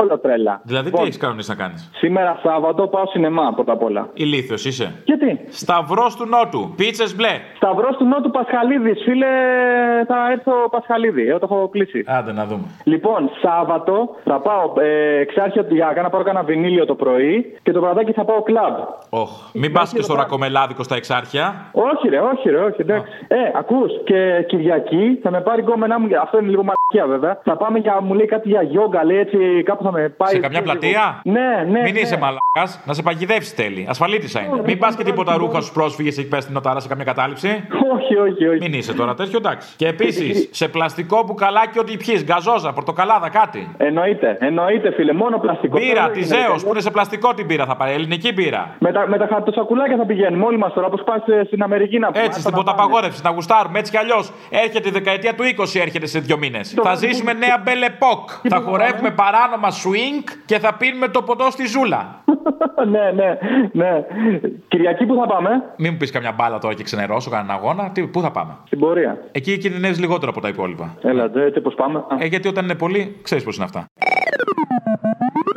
Speaker 31: Όλο τρέλα.
Speaker 19: Δηλαδή,
Speaker 31: λοιπόν,
Speaker 19: τι έχεις κανονίσει να κάνεις;
Speaker 31: Σήμερα Σάββατο πάω σινεμά πρώτα απ' όλα.
Speaker 19: Ηλίθιος είσαι.
Speaker 31: Γιατί;
Speaker 19: Σταυρός του Νότου. Πίτσες μπλε.
Speaker 31: Σταυρός του Νότου Πασχαλίδης. Φίλε, θα έρθω Πασχαλίδη. Εγώ το έχω κλείσει.
Speaker 19: Άντε να δούμε.
Speaker 31: Λοιπόν, Σάββατο θα πάω ε, εξάρχεια του Γιάγκα να πάρω κανένα βινίλιο το πρωί και το βραδάκι θα πάω κλαμπ.
Speaker 19: Oh. Μην πας και στο ρακομελάδικο στα εξάρχεια.
Speaker 31: Όχι, ρε, όχι, ρε, όχι, εντάξει. Oh. Ε, ακούς και Κυριακή θα με πάρει γκόμενά μου. Αυτό είναι λίγο μαλακία βέβαια. Θα πάμε για, μου λέει κάτι για γιόγκα, λέει έτσι κάπου θα με πάει.
Speaker 19: Σε καμιά πλατεία;
Speaker 31: Ναι, ναι.
Speaker 19: Μην
Speaker 31: ναι.
Speaker 19: είσαι μαλακάς, να σε παγιδεύσει τέλει. Ασφαλίτησα είναι. Μην πας και τίποτα ρούχα στους πρόσφυγες έχει πέσει την οτάρα σε καμιά κατάληψη.
Speaker 31: Όχι, όχι, όχι.
Speaker 19: Μην είσαι τώρα τέτοιο, εντάξει. Και επίσης σε πλαστικό μπουκαλάκι ό,τι πιει, γκαζόζα, πορτοκαλάδα, κάτι.
Speaker 31: Εννοείται, εννοείται φίλε, μόνο πλαστικό.
Speaker 19: Μπύρα, της Ζέο που είναι σε πλαστικό την πύρα θα πάρει, ελληνική μπύρα.
Speaker 31: Με τα, με τα χαρτοσακουλάκια θα πηγαίνουμε όλοι μας τώρα, όπως πας στην Αμερική να πούμε.
Speaker 19: Έτσι, στην ποταπαγόρευση, να γουστάρουμε έτσι κι αλλιώς. Έρχεται η δεκαετία του 20, έρχεται σε δύο μήνες. Θα ζήσουμε νέα μπελεπόκ. Θα χορεύουμε παράνομα swing και θα πίνουμε το ποτό στη ζούλα.
Speaker 31: ναι, ναι, ναι. Κυριακή που θα πάμε;
Speaker 19: Μην μου πεις καμιά μπάλα τώρα και ξενερώσω κανένα αγώνα. Τι, πού θα πάμε;
Speaker 31: Στην πορεία.
Speaker 19: Εκεί κινδυνεύεις λιγότερο από τα υπόλοιπα.
Speaker 31: Έλα, έτσι πώ πάμε.
Speaker 19: Ε, γιατί όταν είναι πολύ, ξέρεις πώς είναι αυτά.